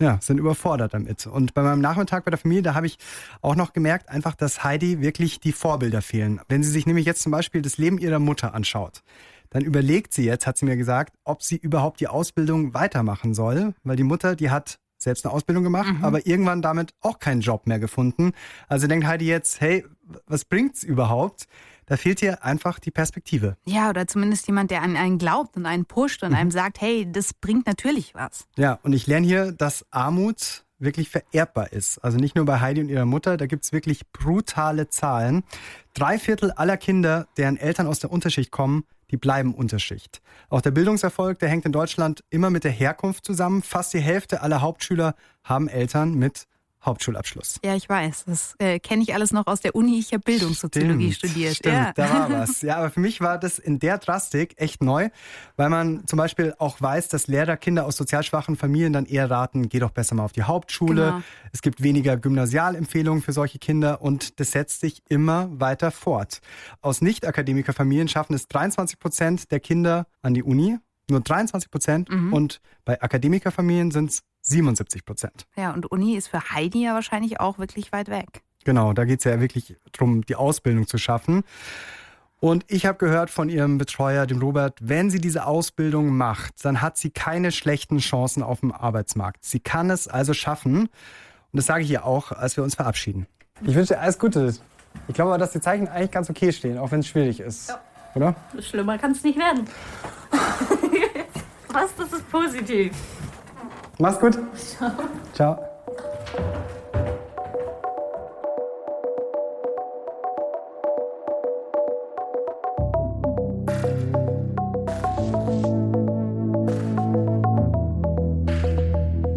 Ja, sind überfordert damit. Und bei meinem Nachmittag bei der Familie, da habe ich auch noch gemerkt, einfach, dass Heidi wirklich die Vorbilder fehlen. Wenn sie sich nämlich jetzt zum Beispiel das Leben ihrer Mutter anschaut, dann überlegt sie jetzt, hat sie mir gesagt, ob sie überhaupt die Ausbildung weitermachen soll, weil die Mutter, die hat selbst eine Ausbildung gemacht, aber irgendwann damit auch keinen Job mehr gefunden. Also denkt Heidi jetzt, hey, was bringt's überhaupt? Da fehlt ihr einfach die Perspektive. Ja, oder zumindest jemand, der an einen glaubt und einen pusht und einem sagt, hey, das bringt natürlich was. Ja, und ich lerne hier, dass Armut wirklich vererbbar ist. Also nicht nur bei Heidi und ihrer Mutter, da gibt's wirklich brutale Zahlen. Drei Viertel aller Kinder, deren Eltern aus der Unterschicht kommen, die bleiben Unterschicht. Auch der Bildungserfolg, der hängt in Deutschland immer mit der Herkunft zusammen. Fast die Hälfte aller Hauptschüler haben Eltern mit Hauptschulabschluss. Ja, ich weiß. Das äh, kenne ich alles noch aus der Uni. Ich habe Bildungssoziologie Stimmt, studiert. Stimmt, ja. da war was. Ja, aber für mich war das in der Drastik echt neu, weil man zum Beispiel auch weiß, dass Lehrer Kinder aus sozial schwachen Familien dann eher raten, geh doch besser mal auf die Hauptschule. Genau. Es gibt weniger Gymnasialempfehlungen für solche Kinder und das setzt sich immer weiter fort. Aus Nicht-Akademikerfamilien schaffen es 23 Prozent der Kinder an die Uni. Nur 23 Prozent Mhm. und bei Akademikerfamilien sind es 77 Prozent. ja, und Uni ist für Heidi ja wahrscheinlich auch wirklich weit weg. Genau, da geht es ja wirklich darum, die Ausbildung zu schaffen. Und ich habe gehört von ihrem Betreuer, dem Robert, wenn sie diese Ausbildung macht, dann hat sie keine schlechten Chancen auf dem Arbeitsmarkt. Sie kann es also schaffen. Und das sage ich ihr auch, als wir uns verabschieden. Ich wünsche dir alles Gute. Ich glaube aber, dass die Zeichen eigentlich ganz okay stehen, auch wenn es schwierig ist. Oder? Schlimmer kann es nicht werden. Was, das ist positiv. Mach's gut. Ciao. Ciao.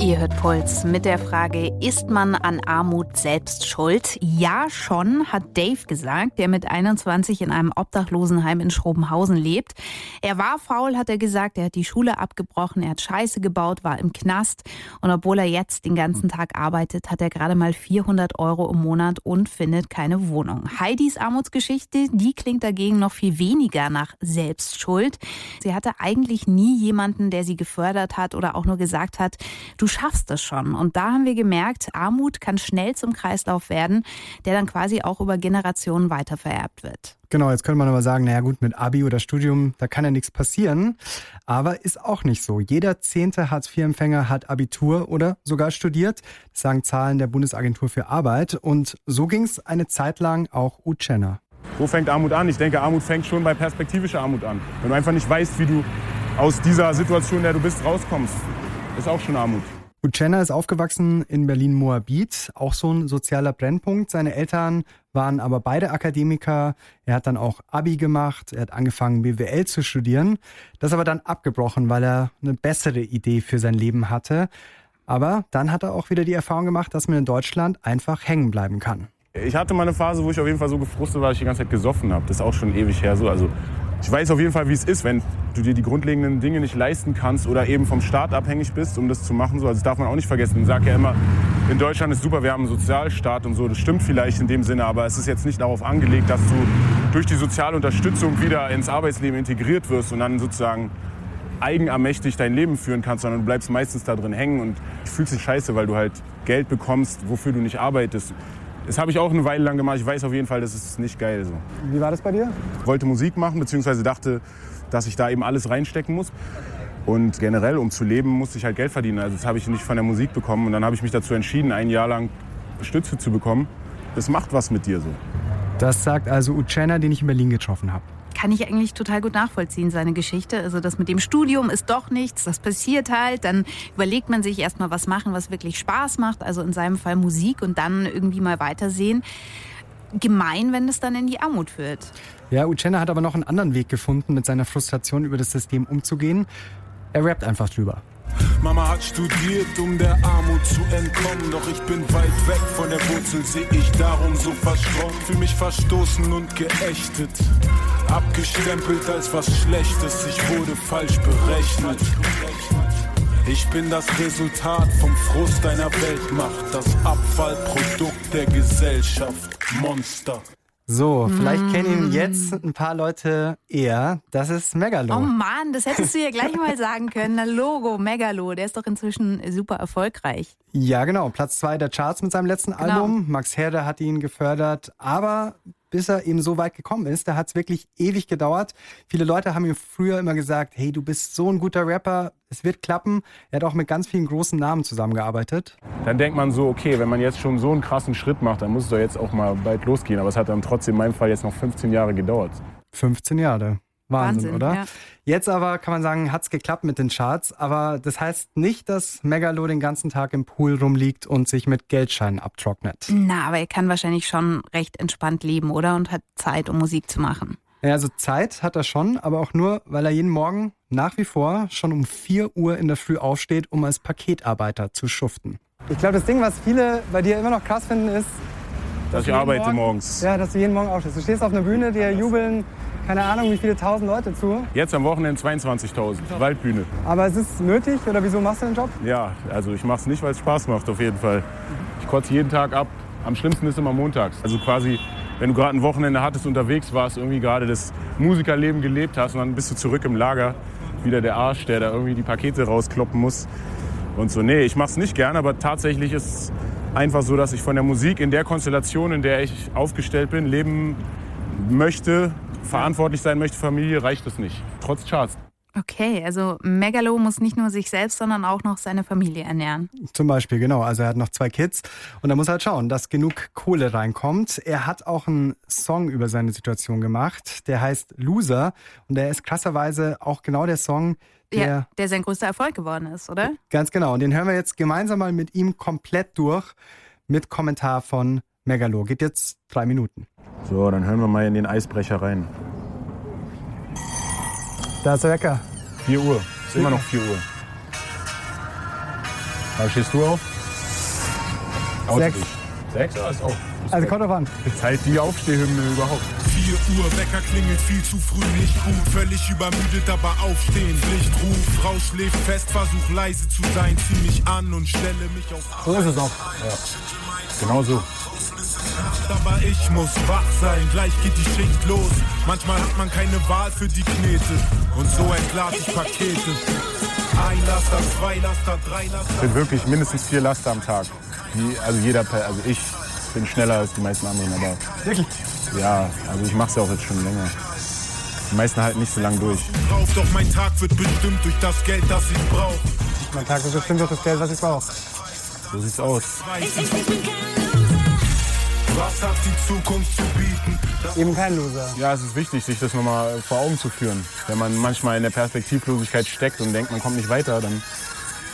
Ihr hört Puls mit der Frage, ist man an Armut selbst schuld? Ja, schon, hat Dave gesagt, der mit 21 in einem Obdachlosenheim in Schrobenhausen lebt. Er war faul, hat er gesagt, er hat die Schule abgebrochen, er hat Scheiße gebaut, war im Knast und obwohl er jetzt den ganzen Tag arbeitet, hat er gerade mal 400 Euro im Monat und findet keine Wohnung. Heidis Armutsgeschichte, die klingt dagegen noch viel weniger nach Selbstschuld. Sie hatte eigentlich nie jemanden, der sie gefördert hat oder auch nur gesagt hat, du schaffst es schon. Und da haben wir gemerkt, Armut kann schnell zum Kreislauf werden, der dann quasi auch über Generationen weitervererbt wird. Genau, jetzt könnte man aber sagen, naja gut, mit Abi oder Studium, da kann ja nichts passieren. Aber ist auch nicht so. Jeder zehnte Hartz-IV-Empfänger hat Abitur oder sogar studiert. Das sagen Zahlen der Bundesagentur für Arbeit. Und so ging es eine Zeit lang auch Uchenna. Wo fängt Armut an? Ich denke, Armut fängt schon bei perspektivischer Armut an. Wenn du einfach nicht weißt, wie du aus dieser Situation, in der du bist, rauskommst, ist auch schon Armut. Uchenna ist aufgewachsen in Berlin-Moabit, auch so ein sozialer Brennpunkt. Seine Eltern waren aber beide Akademiker. Er hat dann auch Abi gemacht, er hat angefangen BWL zu studieren. Das aber dann abgebrochen, weil er eine bessere Idee für sein Leben hatte. Aber dann hat er auch wieder die Erfahrung gemacht, dass man in Deutschland einfach hängen bleiben kann. Ich hatte mal eine Phase, wo ich auf jeden Fall so gefrustet war, dass ich die ganze Zeit gesoffen habe. Das ist auch schon ewig her so. Also ich weiß auf jeden Fall, wie es ist, wenn du dir die grundlegenden Dinge nicht leisten kannst oder eben vom Staat abhängig bist, um das zu machen. So, also das darf man auch nicht vergessen. Ich sage ja immer, in Deutschland ist super, wir haben einen Sozialstaat und so. Das stimmt vielleicht in dem Sinne, aber es ist jetzt nicht darauf angelegt, dass du durch die soziale Unterstützung wieder ins Arbeitsleben integriert wirst und dann sozusagen eigenermächtig dein Leben führen kannst, sondern du bleibst meistens da drin hängen und fühlst dich scheiße, weil du halt Geld bekommst, wofür du nicht arbeitest. Das habe ich auch eine Weile lang gemacht. Ich weiß auf jeden Fall, das ist nicht geil so. Wie war das bei dir? wollte Musik machen, beziehungsweise dachte, dass ich da eben alles reinstecken muss. Und generell, um zu leben, musste ich halt Geld verdienen. Also das habe ich nicht von der Musik bekommen. Und dann habe ich mich dazu entschieden, ein Jahr lang Stütze zu bekommen. Das macht was mit dir so. Das sagt also Uchenna, den ich in Berlin getroffen habe. Kann ich eigentlich total gut nachvollziehen, seine Geschichte. Also das mit dem Studium ist doch nichts, das passiert halt. Dann überlegt man sich erstmal was machen, was wirklich Spaß macht. Also in seinem Fall Musik und dann irgendwie mal weitersehen. Gemein, wenn es dann in die Armut führt. Ja, Uchenna hat aber noch einen anderen Weg gefunden, mit seiner Frustration über das System umzugehen. Er rappt einfach drüber. Mama hat studiert, um der Armut zu entkommen. Doch ich bin weit weg von der Wurzel, seh ich darum so verstreut. Fühl mich verstoßen und geächtet. Abgestempelt als was Schlechtes, ich wurde falsch berechnet. Ich bin das Resultat vom Frust einer Weltmacht, das Abfallprodukt der Gesellschaft. Monster. So, vielleicht Mm. kennen ihn jetzt ein paar Leute eher. Das ist Megalo. Oh Mann, das hättest du ja gleich mal sagen können. Na Logo, Megalo, der ist doch inzwischen super erfolgreich. Ja, genau. Platz zwei der Charts mit seinem letzten Genau. Album. Max Herre hat ihn gefördert. Aber bis er eben so weit gekommen ist, da hat es wirklich ewig gedauert. Viele Leute haben ihm früher immer gesagt, hey, du bist so ein guter Rapper, es wird klappen. Er hat auch mit ganz vielen großen Namen zusammengearbeitet. Dann denkt man so, okay, wenn man jetzt schon so einen krassen Schritt macht, dann muss es doch jetzt auch mal bald losgehen. Aber es hat dann trotzdem in meinem Fall jetzt noch 15 Jahre gedauert. 15 Jahre. Wahnsinn, Wahnsinn, oder? ja. Jetzt aber kann man sagen, hat's geklappt mit den Charts, aber das heißt nicht, dass Megalo den ganzen Tag im Pool rumliegt und sich mit Geldscheinen abtrocknet. Na, aber er kann wahrscheinlich schon recht entspannt leben, oder? Und hat Zeit, um Musik zu machen. Ja, also Zeit hat er schon, aber auch nur, weil er jeden Morgen nach wie vor schon um 4 Uhr in der Früh aufsteht, um als Paketarbeiter zu schuften. Ich glaube, das Ding, was viele bei dir immer noch krass finden, ist, Dass ich du jeden arbeite Morgen, morgens. Ja, dass du jeden Morgen aufstehst. Du stehst auf einer Bühne, dir jubeln, keine Ahnung, wie viele tausend Leute zu. Jetzt am Wochenende 22.000, Waldbühne. Aber es ist nötig oder wieso machst du den Job? Ja, also ich mache es nicht, weil es Spaß macht, auf jeden Fall. Ich kotze jeden Tag ab. Am schlimmsten ist immer montags. Also quasi, wenn du gerade ein Wochenende hattest, unterwegs warst, irgendwie gerade das Musikerleben gelebt hast und dann bist du zurück im Lager. Wieder der Arsch, der da irgendwie die Pakete rauskloppen muss. Und so, nee, ich mache es nicht gern, aber tatsächlich ist es einfach so, dass ich von der Musik in der Konstellation, in der ich aufgestellt bin, leben möchte, verantwortlich sein möchte, Familie, reicht es nicht. Trotz Charts. Okay, also Megalo muss nicht nur sich selbst, sondern auch noch seine Familie ernähren. Zum Beispiel, genau. Also er hat noch zwei Kids und er muss halt schauen, dass genug Kohle reinkommt. Er hat auch einen Song über seine Situation gemacht, der heißt Loser und der ist krasserweise auch genau der Song, der Ja, der sein größter Erfolg geworden ist, oder? Ganz genau. Und den hören wir jetzt gemeinsam mal mit ihm komplett durch mit Kommentar von Megalo. Geht jetzt drei Minuten. So, dann hören wir mal in den Eisbrecher rein. Da ist der Wecker. 4 Uhr. Ist immer noch 4 Uhr. Wann stehst du auf? Sechs. Sechs? Ja, ist auch. Also kommt drauf an. Ist halt die Aufstehhymne überhaupt. 4 Uhr, Wecker klingelt viel zu früh, nicht gut. Völlig übermüdet, aber aufstehen, Pflichtruf. Frau schläft fest, versuch leise zu sein. Zieh mich an und stelle mich auf So ist es auch. Ja. Genau so. Aber ich muss wach sein, gleich geht die Schicht los. Manchmal hat man keine Wahl für die Knete. Und so entlas ich Pakete. Ein Laster, zwei Laster, drei Laster. Es sind wirklich mindestens vier Laster am Tag. Die, also jeder, per- also ich bin schneller als die meisten anderen, aber Wirklich? ja, also ich mache es ja auch jetzt schon länger. Die meisten halten nicht so lange durch. Drauf, doch mein Tag wird bestimmt durch das Geld, das ich brauch. Mein Tag ist bestimmt durch das Geld, was ich brauche. So sieht's aus. Was hat die Zukunft zu bieten? Eben kein Loser. Ja, es ist wichtig, sich das nochmal vor Augen zu führen. Wenn man manchmal in der Perspektivlosigkeit steckt und denkt, man kommt nicht weiter, dann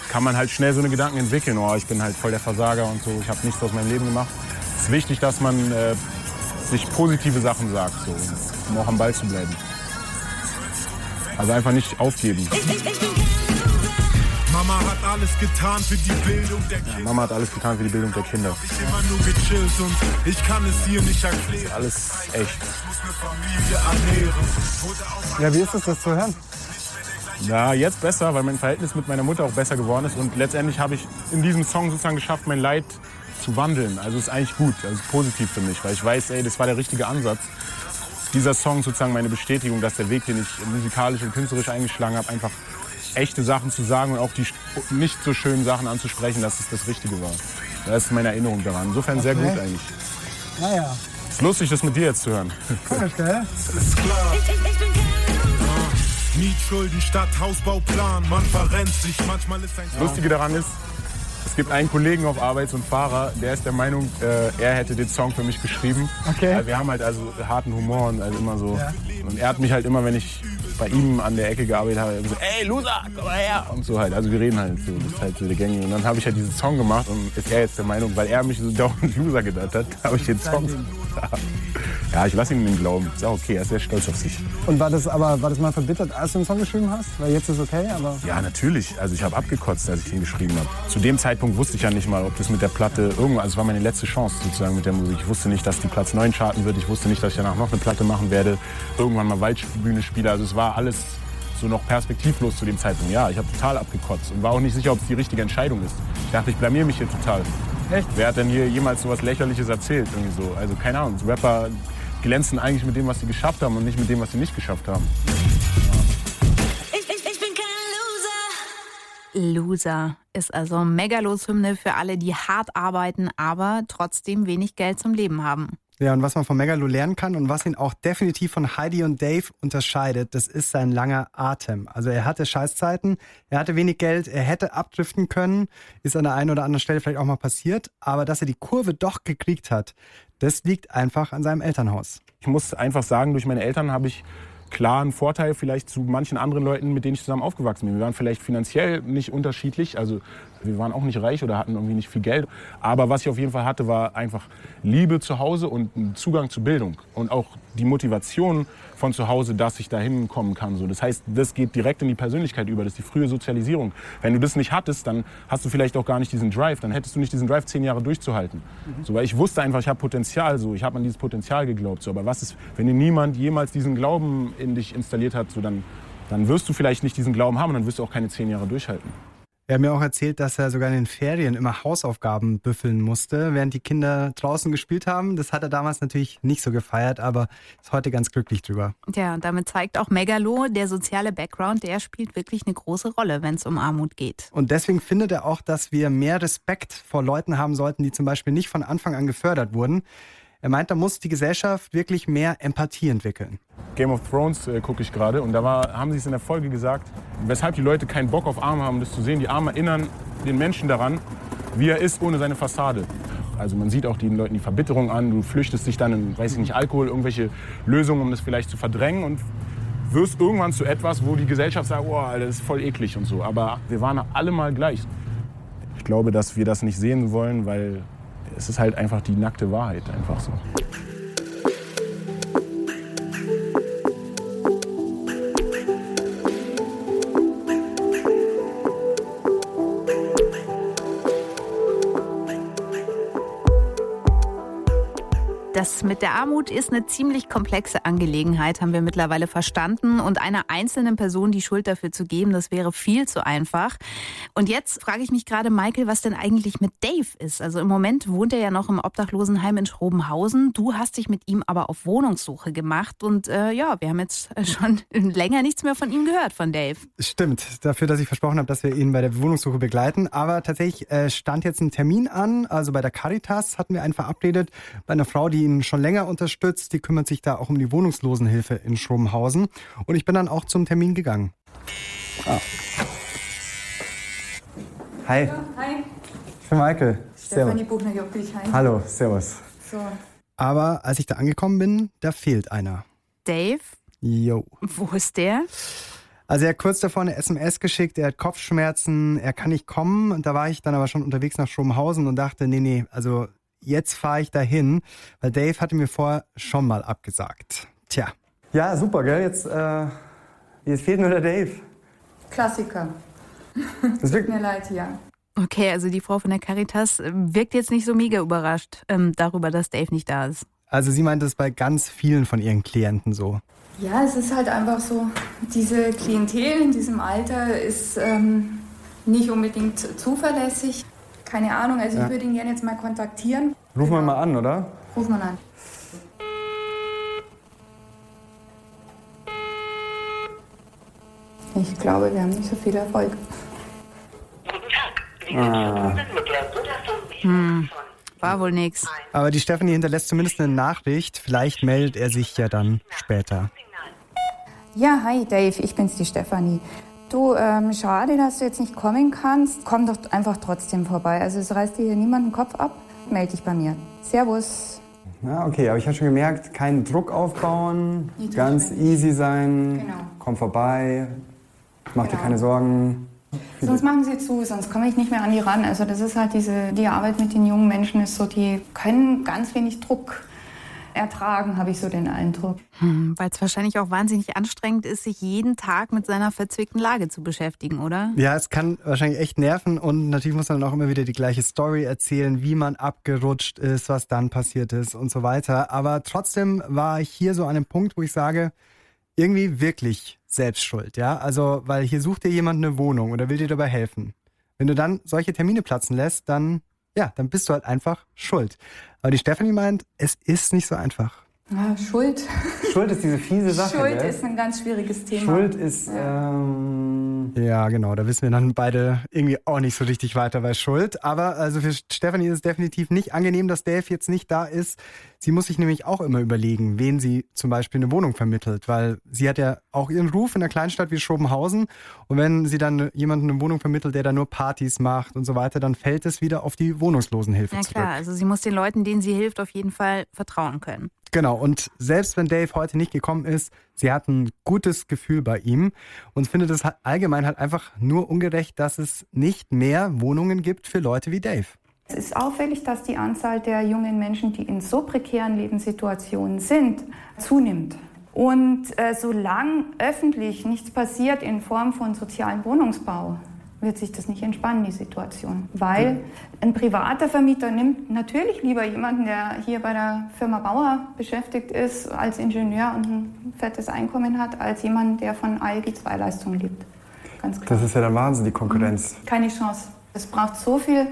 kann man halt schnell so eine Gedanken entwickeln. Oh, ich bin halt voll der Versager und so, ich habe nichts aus meinem Leben gemacht. Es ist wichtig, dass man äh, sich positive Sachen sagt, so, um auch am Ball zu bleiben. Also einfach nicht aufgeben. Mama hat alles getan für die Bildung der Kinder. Mama hat alles getan für die Bildung der Kinder. Ich immer nur gechillt und ich kann es hier nicht erklären. Alles echt. Familie ernähren. Ja, wie ist es, das zu hören? Ja, jetzt besser, weil mein Verhältnis mit meiner Mutter auch besser geworden ist. Und letztendlich habe ich in diesem Song sozusagen geschafft, mein Leid zu wandeln. Also ist eigentlich gut, also ist positiv für mich, weil ich weiß, ey, das war der richtige Ansatz. Dieser Song ist sozusagen meine Bestätigung, dass der Weg, den ich musikalisch und künstlerisch eingeschlagen habe, einfach echte Sachen zu sagen und auch die nicht so schönen Sachen anzusprechen, dass es das Richtige war. Das ist meine Erinnerung daran. Insofern sehr Okay. gut eigentlich. Naja, Ist lustig, das mit dir jetzt zu hören. komisch, gell? Ist klar. Mietschulden statt Hausbauplan. Man verrennt sich. Manchmal ist ein Das Lustige daran ist, es gibt einen Kollegen auf Arbeit, so einen Fahrer, der ist der Meinung, äh, er hätte den Song für mich geschrieben. Okay. Wir haben halt also harten Humor und also immer so. Ja. Und er hat mich halt immer, wenn ich bei ihm an der Ecke gearbeitet habe, so, ey Loser, komm mal her. Und so halt. Also wir reden halt so. Das ist halt so der Gängige. Und dann habe ich halt diesen Song gemacht und ist er jetzt der Meinung, weil er mich so dauernd Loser genannt hat, habe ich den Song. Ja, ich lasse ihm den glauben. Ist auch okay, er ist sehr stolz auf sich. Und war das aber war das mal verbittert, als du den Song geschrieben hast? Weil jetzt ist okay, aber. Ja, natürlich. Also ich habe abgekotzt, als ich ihn geschrieben habe. Zu dem Zeitpunkt wusste ich ja nicht mal, ob das mit der Platte irgendwann, also es war meine letzte Chance sozusagen mit der Musik. Ich wusste nicht, dass die Platz 9 charten wird. Ich wusste nicht, dass ich danach noch eine Platte machen werde. Irgendwann mal Waldbühne spiele. Also es war alles so noch perspektivlos zu dem Zeitpunkt. Ja, ich habe total abgekotzt und war auch nicht sicher, ob es die richtige Entscheidung ist. Ich dachte, ich blamier mich hier total. Echt? Wer hat denn hier jemals so was Lächerliches erzählt? Irgendwie so. Also keine Ahnung. Rapper glänzen eigentlich mit dem, was sie geschafft haben und nicht mit dem, was sie nicht geschafft haben. Loser ist also Megalos-Hymne für alle, die hart arbeiten, aber trotzdem wenig Geld zum Leben haben. Ja, und was man von Megalo lernen kann und was ihn auch definitiv von Heidi und Dave unterscheidet, das ist sein langer Atem. Also er hatte Scheißzeiten, er hatte wenig Geld, er hätte abdriften können, ist an der einen oder anderen Stelle vielleicht auch mal passiert, aber dass er die Kurve doch gekriegt hat, das liegt einfach an seinem Elternhaus. Ich muss einfach sagen, durch meine Eltern habe ich klaren Vorteil vielleicht zu manchen anderen Leuten, mit denen ich zusammen aufgewachsen bin. Wir waren vielleicht finanziell nicht unterschiedlich, also wir waren auch nicht reich oder hatten irgendwie nicht viel Geld. Aber was ich auf jeden Fall hatte, war einfach Liebe zu Hause und Zugang zu Bildung. Und auch die Motivation von zu Hause, dass ich da hinkommen kann. So. Das heißt, das geht direkt in die Persönlichkeit über, das ist die frühe Sozialisierung. Wenn du das nicht hattest, dann hast du vielleicht auch gar nicht diesen Drive, dann hättest du nicht diesen Drive, zehn Jahre durchzuhalten. Mhm. So, weil ich wusste einfach, ich habe Potenzial, so. ich habe an dieses Potenzial geglaubt. So. Aber was ist, wenn dir niemand jemals diesen Glauben in dich installiert hat, so, dann, dann wirst du vielleicht nicht diesen Glauben haben und dann wirst du auch keine zehn Jahre durchhalten. Er hat mir auch erzählt, dass er sogar in den Ferien immer Hausaufgaben büffeln musste, während die Kinder draußen gespielt haben. Das hat er damals natürlich nicht so gefeiert, aber ist heute ganz glücklich drüber. Ja, und damit zeigt auch Megalo, der soziale Background, der spielt wirklich eine große Rolle, wenn es um Armut geht. Und deswegen findet er auch, dass wir mehr Respekt vor Leuten haben sollten, die zum Beispiel nicht von Anfang an gefördert wurden. Er meint, da muss die Gesellschaft wirklich mehr Empathie entwickeln. Game of Thrones äh, gucke ich gerade und da war, haben sie es in der Folge gesagt, weshalb die Leute keinen Bock auf Arme haben, das zu sehen. Die Arme erinnern den Menschen daran, wie er ist ohne seine Fassade. Also man sieht auch den Leuten die Verbitterung an, du flüchtest dich dann in, weiß ich nicht, Alkohol, irgendwelche Lösungen, um das vielleicht zu verdrängen und wirst irgendwann zu etwas, wo die Gesellschaft sagt, oh, das ist voll eklig und so. Aber wir waren alle mal gleich. Ich glaube, dass wir das nicht sehen wollen, weil es ist halt einfach die nackte Wahrheit, einfach so. Das mit der Armut ist eine ziemlich komplexe Angelegenheit, haben wir mittlerweile verstanden. Und einer einzelnen Person die Schuld dafür zu geben, das wäre viel zu einfach. Und jetzt frage ich mich gerade, Michael, was denn eigentlich mit Dave ist. Also im Moment wohnt er ja noch im Obdachlosenheim in Schrobenhausen. Du hast dich mit ihm aber auf Wohnungssuche gemacht. Und äh, ja, wir haben jetzt schon länger nichts mehr von ihm gehört, von Dave. Stimmt, dafür, dass ich versprochen habe, dass wir ihn bei der Wohnungssuche begleiten. Aber tatsächlich äh, stand jetzt ein Termin an. Also bei der Caritas hatten wir einen verabredet, bei einer Frau, die ihn ihn schon länger unterstützt. Die kümmert sich da auch um die Wohnungslosenhilfe in Schrobenhausen. Und ich bin dann auch zum Termin gegangen. Ah. Hi. Ja, hi. Ich bin Michael. Stefanie Buchner-Joppich. Hi. Hallo, servus. So. Aber als ich da angekommen bin, da fehlt einer. Dave? Jo. Wo ist der? Also er hat kurz davor eine SMS geschickt, er hat Kopfschmerzen, er kann nicht kommen. Und da war ich dann aber schon unterwegs nach Schrobenhausen und dachte, nee, nee, also jetzt fahre ich dahin, weil Dave hatte mir vorher schon mal abgesagt. Tja. Ja, super, gell? Jetzt, äh, jetzt fehlt nur der Dave. Klassiker. Das Tut mir leid, ja. Okay, also die Frau von der Caritas äh, wirkt jetzt nicht so mega überrascht ähm, darüber, dass Dave nicht da ist. Also sie meint es bei ganz vielen von ihren Klienten so. Ja, es ist halt einfach so, diese Klientel in diesem Alter ist ähm, nicht unbedingt zuverlässig keine Ahnung. Also ja. ich würde ihn gerne jetzt mal kontaktieren. Rufen wir mal an, oder? Ruf mal an. Ich glaube, wir haben nicht so viel Erfolg. Ah. Hm, war wohl nix. Aber die Stephanie hinterlässt zumindest eine Nachricht. Vielleicht meldet er sich ja dann später. Ja, hi Dave, ich bin's, die Stefanie. Du, ähm, schade, dass du jetzt nicht kommen kannst. Komm doch einfach trotzdem vorbei. Also es reißt dir hier niemand den Kopf ab. Meld dich bei mir. Servus. Ja, okay, aber ich habe schon gemerkt, keinen Druck aufbauen, ganz easy sein, genau. komm vorbei, mach genau. dir keine Sorgen. Sonst machen sie zu, sonst komme ich nicht mehr an die ran. Also das ist halt diese, die Arbeit mit den jungen Menschen ist so, die können ganz wenig Druck ertragen, habe ich so den Eindruck. Hm, Weil es wahrscheinlich auch wahnsinnig anstrengend ist, sich jeden Tag mit seiner verzwickten Lage zu beschäftigen, oder? Ja, es kann wahrscheinlich echt nerven und natürlich muss man dann auch immer wieder die gleiche Story erzählen, wie man abgerutscht ist, was dann passiert ist und so weiter. Aber trotzdem war ich hier so an einem Punkt, wo ich sage, irgendwie wirklich selbstschuld, ja? Also, weil hier sucht dir jemand eine Wohnung oder will dir dabei helfen. Wenn du dann solche Termine platzen lässt, dann ja, dann bist du halt einfach schuld. Aber die Stephanie meint, es ist nicht so einfach. Ja, Schuld. Schuld ist diese fiese Sache. Schuld gell? ist ein ganz schwieriges Thema. Schuld ist, ja. Ähm, ja, genau, da wissen wir dann beide irgendwie auch nicht so richtig weiter bei Schuld. Aber also für Stephanie ist es definitiv nicht angenehm, dass Dave jetzt nicht da ist. Sie muss sich nämlich auch immer überlegen, wen sie zum Beispiel eine Wohnung vermittelt, weil sie hat ja auch ihren Ruf in einer Kleinstadt wie Schobenhausen. Und wenn sie dann jemanden eine Wohnung vermittelt, der da nur Partys macht und so weiter, dann fällt es wieder auf die Wohnungslosenhilfe Ja zurück. klar, also sie muss den Leuten, denen sie hilft, auf jeden Fall vertrauen können. Genau, und selbst wenn Dave heute nicht gekommen ist, sie hat ein gutes Gefühl bei ihm und findet es allgemein halt einfach nur ungerecht, dass es nicht mehr Wohnungen gibt für Leute wie Dave. Es ist auffällig, dass die Anzahl der jungen Menschen, die in so prekären Lebenssituationen sind, zunimmt. Und äh, solange öffentlich nichts passiert in Form von sozialem Wohnungsbau, wird sich das nicht entspannen, die Situation. Weil ein privater Vermieter nimmt natürlich lieber jemanden, der hier bei der Firma Bauer beschäftigt ist, als Ingenieur und ein fettes Einkommen hat, als jemand, der von ALG-2-Leistungen lebt. Ganz klar. Das ist ja der Wahnsinn, die Konkurrenz. Keine Chance. Es braucht so viel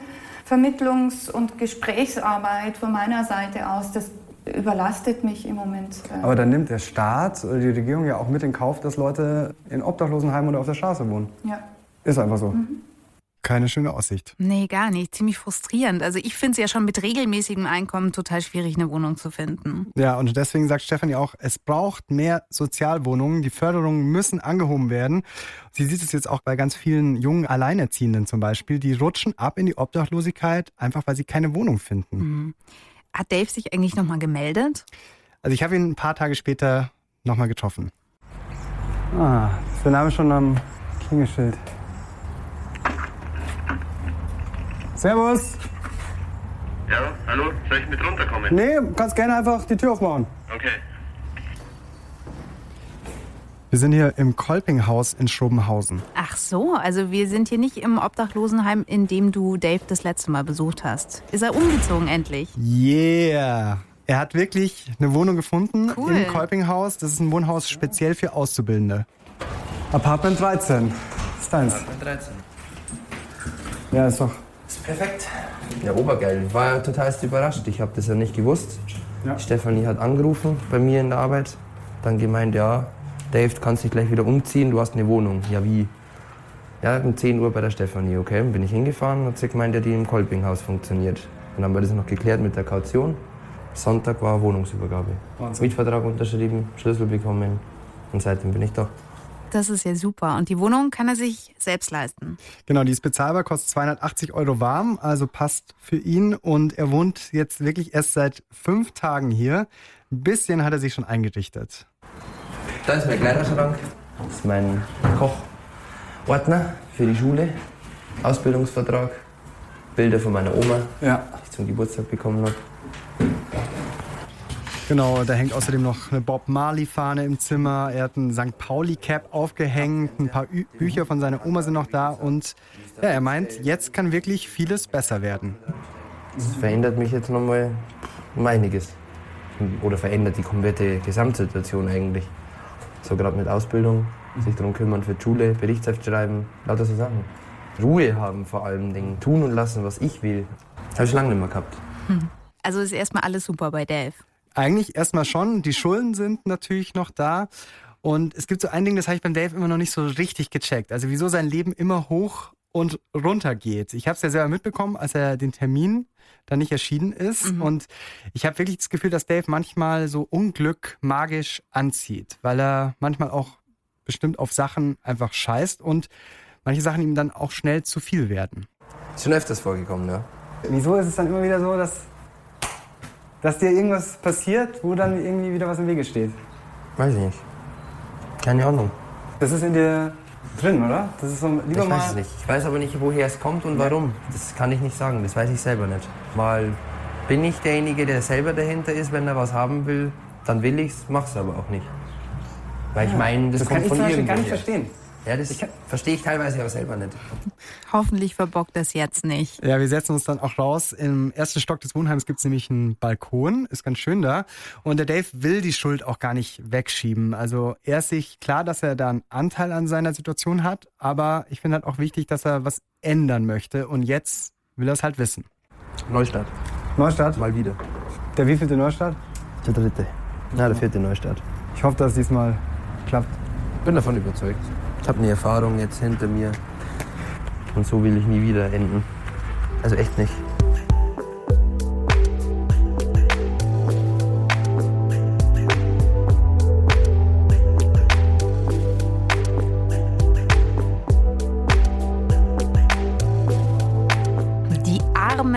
Vermittlungs- und Gesprächsarbeit von meiner Seite aus. Das überlastet mich im Moment. äh, Aber dann nimmt der Staat oder die Regierung ja auch mit in Kauf, dass Leute in Obdachlosenheimen oder auf der Straße wohnen. Ja. Ist einfach so. Keine schöne Aussicht. Nee, gar nicht. Ziemlich frustrierend. Also ich finde es ja schon mit regelmäßigem Einkommen total schwierig, eine Wohnung zu finden. Ja, und deswegen sagt Stefanie auch, es braucht mehr Sozialwohnungen. Die Förderungen müssen angehoben werden. Sie sieht es jetzt auch bei ganz vielen jungen Alleinerziehenden zum Beispiel. Die rutschen ab in die Obdachlosigkeit, einfach weil sie keine Wohnung finden. Mhm. Hat Dave sich eigentlich nochmal gemeldet? Also ich habe ihn ein paar Tage später nochmal getroffen. Ah, ist der Name schon am Klingelschild. Servus. Ja, hallo, soll ich mit runterkommen? Nee, kannst gerne einfach die Tür aufmachen. Okay. Wir sind hier im Kolpinghaus in Schrobenhausen. Ach so, also wir sind hier nicht im Obdachlosenheim, in dem du Dave das letzte Mal besucht hast. Ist er umgezogen endlich? Yeah! Er hat wirklich eine Wohnung gefunden Cool. im Kolpinghaus. Das ist ein Wohnhaus speziell für Auszubildende. Apartment 13. Ist deins. 13. Ja, ist doch. Ist perfekt. Ja, obergeil. War total überrascht. Ich habe das ja nicht gewusst. Ja. Stefanie hat angerufen bei mir in der Arbeit. Dann gemeint, ja, Dave, du kannst dich gleich wieder umziehen, du hast eine Wohnung. Ja, wie? Ja, um 10 Uhr bei der Stefanie, okay. Dann bin ich hingefahren und hat sie gemeint, ja, die im Kolpinghaus funktioniert. Dann haben wir das noch geklärt mit der Kaution. Sonntag war Wohnungsübergabe. Wahnsinn. Mietvertrag unterschrieben, Schlüssel bekommen und seitdem bin ich da. Das ist ja super. Und die Wohnung kann er sich selbst leisten. Genau, die ist bezahlbar, kostet 280 Euro warm, also passt für ihn. Und er wohnt jetzt wirklich erst seit fünf Tagen hier. Ein bisschen hat er sich schon eingerichtet. Da ist mein Kleiderschrank. Das ist mein Kochordner für die Schule. Ausbildungsvertrag. Bilder von meiner Oma, Ja. die ich zum Geburtstag bekommen habe. Genau, da hängt außerdem noch eine Bob Marley-Fahne im Zimmer. Er hat ein St. Pauli-Cap aufgehängt. Ein paar Ü Bücher von seiner Oma sind noch da. Und ja, er meint, jetzt kann wirklich vieles besser werden. Das verändert mich jetzt nochmal um einiges. Oder verändert die komplette Gesamtsituation eigentlich. So gerade mit Ausbildung, sich darum kümmern für die Schule, Berichtsheft schreiben, lauter so Sachen. Ruhe haben vor allem Dingen, tun und lassen, was ich will. Habe ich lange nicht mehr gehabt. Also ist erstmal alles super bei Dave. Eigentlich erstmal schon. Die Schulden sind natürlich noch da. Und es gibt so ein Ding, das habe ich beim Dave immer noch nicht so richtig gecheckt. Also wieso sein Leben immer hoch und runter geht. Ich habe es ja selber mitbekommen, als er den Termin dann nicht erschienen ist. Und ich habe wirklich das Gefühl, dass Dave manchmal so Unglück magisch anzieht, weil er manchmal auch bestimmt auf Sachen einfach scheißt und manche Sachen ihm dann auch schnell zu viel werden. Ist schon öfters vorgekommen, ja. Wieso ist es dann immer wieder so, dass, dass dir irgendwas passiert, wo dann irgendwie wieder was im Wege steht? Weiß ich nicht. Keine Ahnung. Das ist in dir drin, oder? Das ist so, lieber ich weiß es nicht. Ich weiß aber nicht, woher es kommt und warum. Das kann ich nicht sagen. Das weiß ich selber nicht. Mal bin ich derjenige, der selber dahinter ist, wenn er was haben will, dann will ich's, mach's aber auch nicht. Weil ich Ja, meine, das, das kommt kann ich von zum Beispiel gar nicht verstehen. Ja, das verstehe ich teilweise aber selber nicht. Hoffentlich verbockt das jetzt nicht. Ja, wir setzen uns dann auch raus. Im ersten Stock des Wohnheims gibt es nämlich einen Balkon, ist ganz schön da. Und der Dave will die Schuld auch gar nicht wegschieben. Also er ist sich klar, dass er da einen Anteil an seiner Situation hat, aber ich finde halt auch wichtig, dass er was ändern möchte. Und jetzt will er es halt wissen. Neustadt. Neustadt? Mal wieder. Der wievielte Neustadt? Der dritte. Ja, der vierte Neustadt. Ich hoffe, dass es diesmal klappt. Bin davon überzeugt. Ich habe eine Erfahrung jetzt hinter mir. Und so will ich nie wieder enden. Also echt nicht.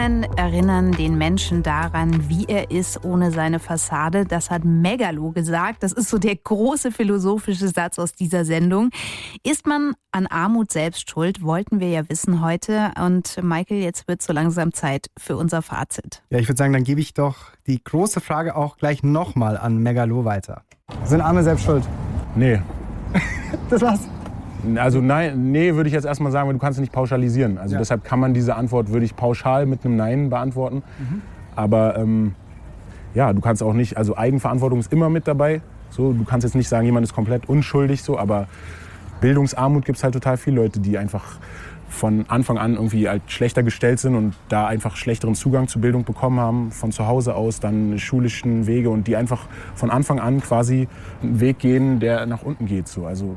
Wohnungen erinnern den Menschen daran, wie er ist ohne seine Fassade. Das hat Megalo gesagt. Das ist so der große philosophische Satz aus dieser Sendung. Ist man an Armut selbst schuld? Wollten wir ja wissen heute. Und Michael, jetzt wird so langsam Zeit für unser Fazit. Ja, ich würde sagen, dann gebe ich doch die große Frage auch gleich nochmal an Megalo weiter. Sind Arme selbst schuld? Nee. das war's. Also nein, nee, würde ich jetzt erstmal sagen, weil du kannst nicht pauschalisieren. Also Ja. deshalb kann man diese Antwort, würde ich pauschal mit einem Nein beantworten. Mhm. Aber ähm, ja, du kannst auch nicht, also Eigenverantwortung ist immer mit dabei. So, du kannst jetzt nicht sagen, jemand ist komplett unschuldig, so, aber Bildungsarmut gibt es halt total viele Leute, die einfach von Anfang an irgendwie halt schlechter gestellt sind und da einfach schlechteren Zugang zu Bildung bekommen haben, von zu Hause aus, dann schulischen Wege und die einfach von Anfang an quasi einen Weg gehen, der nach unten geht. So. Also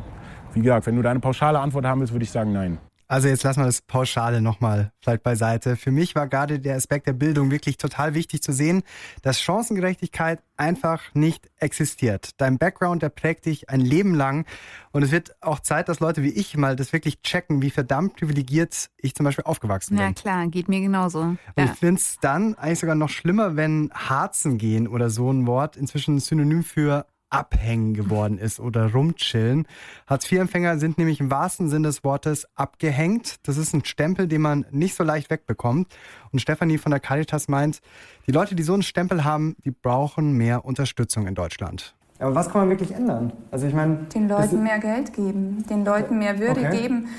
wie gesagt, wenn du da eine pauschale Antwort haben willst, würde ich sagen nein. Also jetzt lassen wir das Pauschale nochmal vielleicht beiseite. Für mich war gerade der Aspekt der Bildung wirklich total wichtig zu sehen, dass Chancengerechtigkeit einfach nicht existiert. Dein Background, der prägt dich ein Leben lang. Und es wird auch Zeit, dass Leute wie ich mal das wirklich checken, wie verdammt privilegiert ich zum Beispiel aufgewachsen bin. Ja, klar, geht mir genauso. Und Ja. ich finde es dann eigentlich sogar noch schlimmer, wenn Harzen gehen oder so ein Wort inzwischen ein Synonym für abhängen geworden ist oder rumchillen. Hartz-IV-Empfänger sind nämlich im wahrsten Sinne des Wortes abgehängt. Das ist ein Stempel, den man nicht so leicht wegbekommt. Und Stefanie von der Caritas meint, die Leute, die so einen Stempel haben, die brauchen mehr Unterstützung in Deutschland. Aber was kann man wirklich ändern? Also ich meine, Den Leuten mehr Geld geben, den Leuten mehr Würde Okay. geben.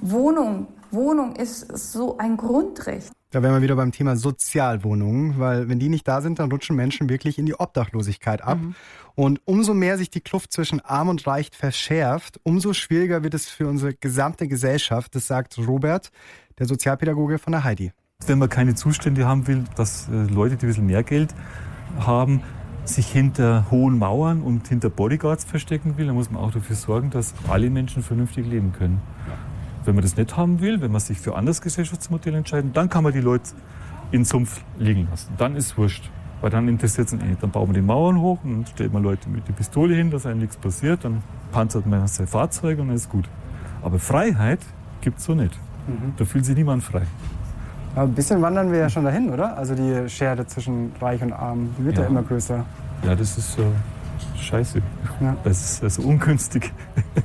Wohnung, Wohnung ist so ein Grundrecht. Da wären wir wieder beim Thema Sozialwohnungen, weil wenn die nicht da sind, dann rutschen Menschen wirklich in die Obdachlosigkeit ab. Und umso mehr sich die Kluft zwischen Arm und Reich verschärft, umso schwieriger wird es für unsere gesamte Gesellschaft. Das sagt Robert, der Sozialpädagoge von der Heidi. Wenn man keine Zustände haben will, dass äh, Leute, die ein bisschen mehr Geld haben, sich hinter hohen Mauern und hinter Bodyguards verstecken will, dann muss man auch dafür sorgen, dass alle Menschen vernünftig leben können. Wenn man das nicht haben will, wenn man sich für ein anderes Gesellschaftsmodell entscheiden, dann kann man die Leute in den Sumpf liegen lassen. Dann ist wurscht. Weil dann interessiert es ihn eh nicht. Dann bauen wir die Mauern hoch und dann stellt man Leute mit der Pistole hin, dass einem nichts passiert. Dann panzert man sein Fahrzeug und dann ist gut. Aber Freiheit gibt es so nicht. Mhm. Da fühlt sich niemand frei. Aber ein bisschen wandern wir ja schon dahin, oder? Also die Schere zwischen Reich und Arm, die wird ja, Ja. immer größer. Ja, das ist äh, scheiße. Ja. Das ist also ungünstig.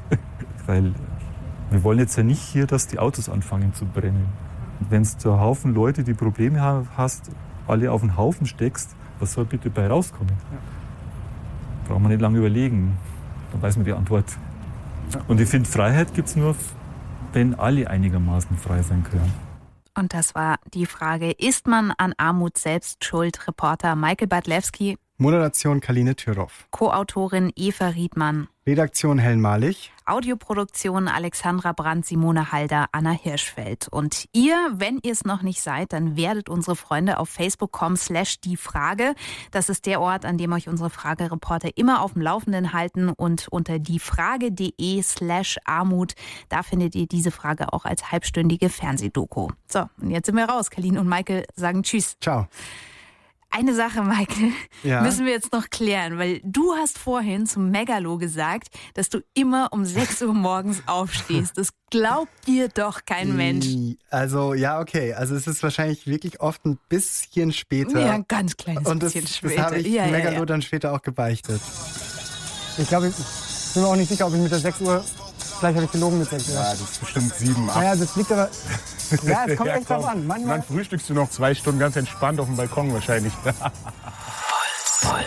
Weil wir wollen jetzt ja nicht hier, dass die Autos anfangen zu brennen. Wenn du einen Haufen Leute, die Probleme ha- hast, alle auf einen Haufen steckst, was soll bitte bei rauskommen? Braucht man nicht lange überlegen. Dann weiß man die Antwort. Und ich finde, Freiheit gibt es nur, wenn alle einigermaßen frei sein können. Und das war die Frage, ist man an Armut selbst schuld? Reporter Michael Badlewski, Moderation Kaline Thüroff. Co-Autorin Eva Riedmann, Redaktion Helen Malich. Audioproduktion Alexandra Brandt, Simone Halder, Anna Hirschfeld. Und ihr, wenn ihr es noch nicht seid, dann werdet unsere Freunde auf Facebook.com slash die Frage. Das ist der Ort, an dem euch unsere Fragereporter immer auf dem Laufenden halten. Und unter diefrage.de slash Armut, da findet ihr diese Frage auch als halbstündige Fernsehdoku. So, und jetzt sind wir raus. Kalin und Michael sagen Tschüss. Ciao. Eine Sache, Michael, Ja? müssen wir jetzt noch klären, weil du hast vorhin zum Megalo gesagt, dass du immer um 6 Uhr morgens aufstehst. Das glaubt dir doch kein Mensch. Also ja, okay. Also es ist wahrscheinlich wirklich oft ein bisschen später. Ja, ein ganz kleines Und das, bisschen das später. habe ich ja, Megalo ja. dann später auch gebeichtet. Ich glaube, ich bin mir auch nicht sicher, ob ich mit der 6 Uhr, vielleicht habe ich gelogen mit 6 Uhr. Ja, das ist bestimmt sieben, acht. Naja, das liegt aber, ja, es kommt echt komm. drauf an. Manchmal dann frühstückst du noch zwei Stunden ganz entspannt auf dem Balkon wahrscheinlich. Voll.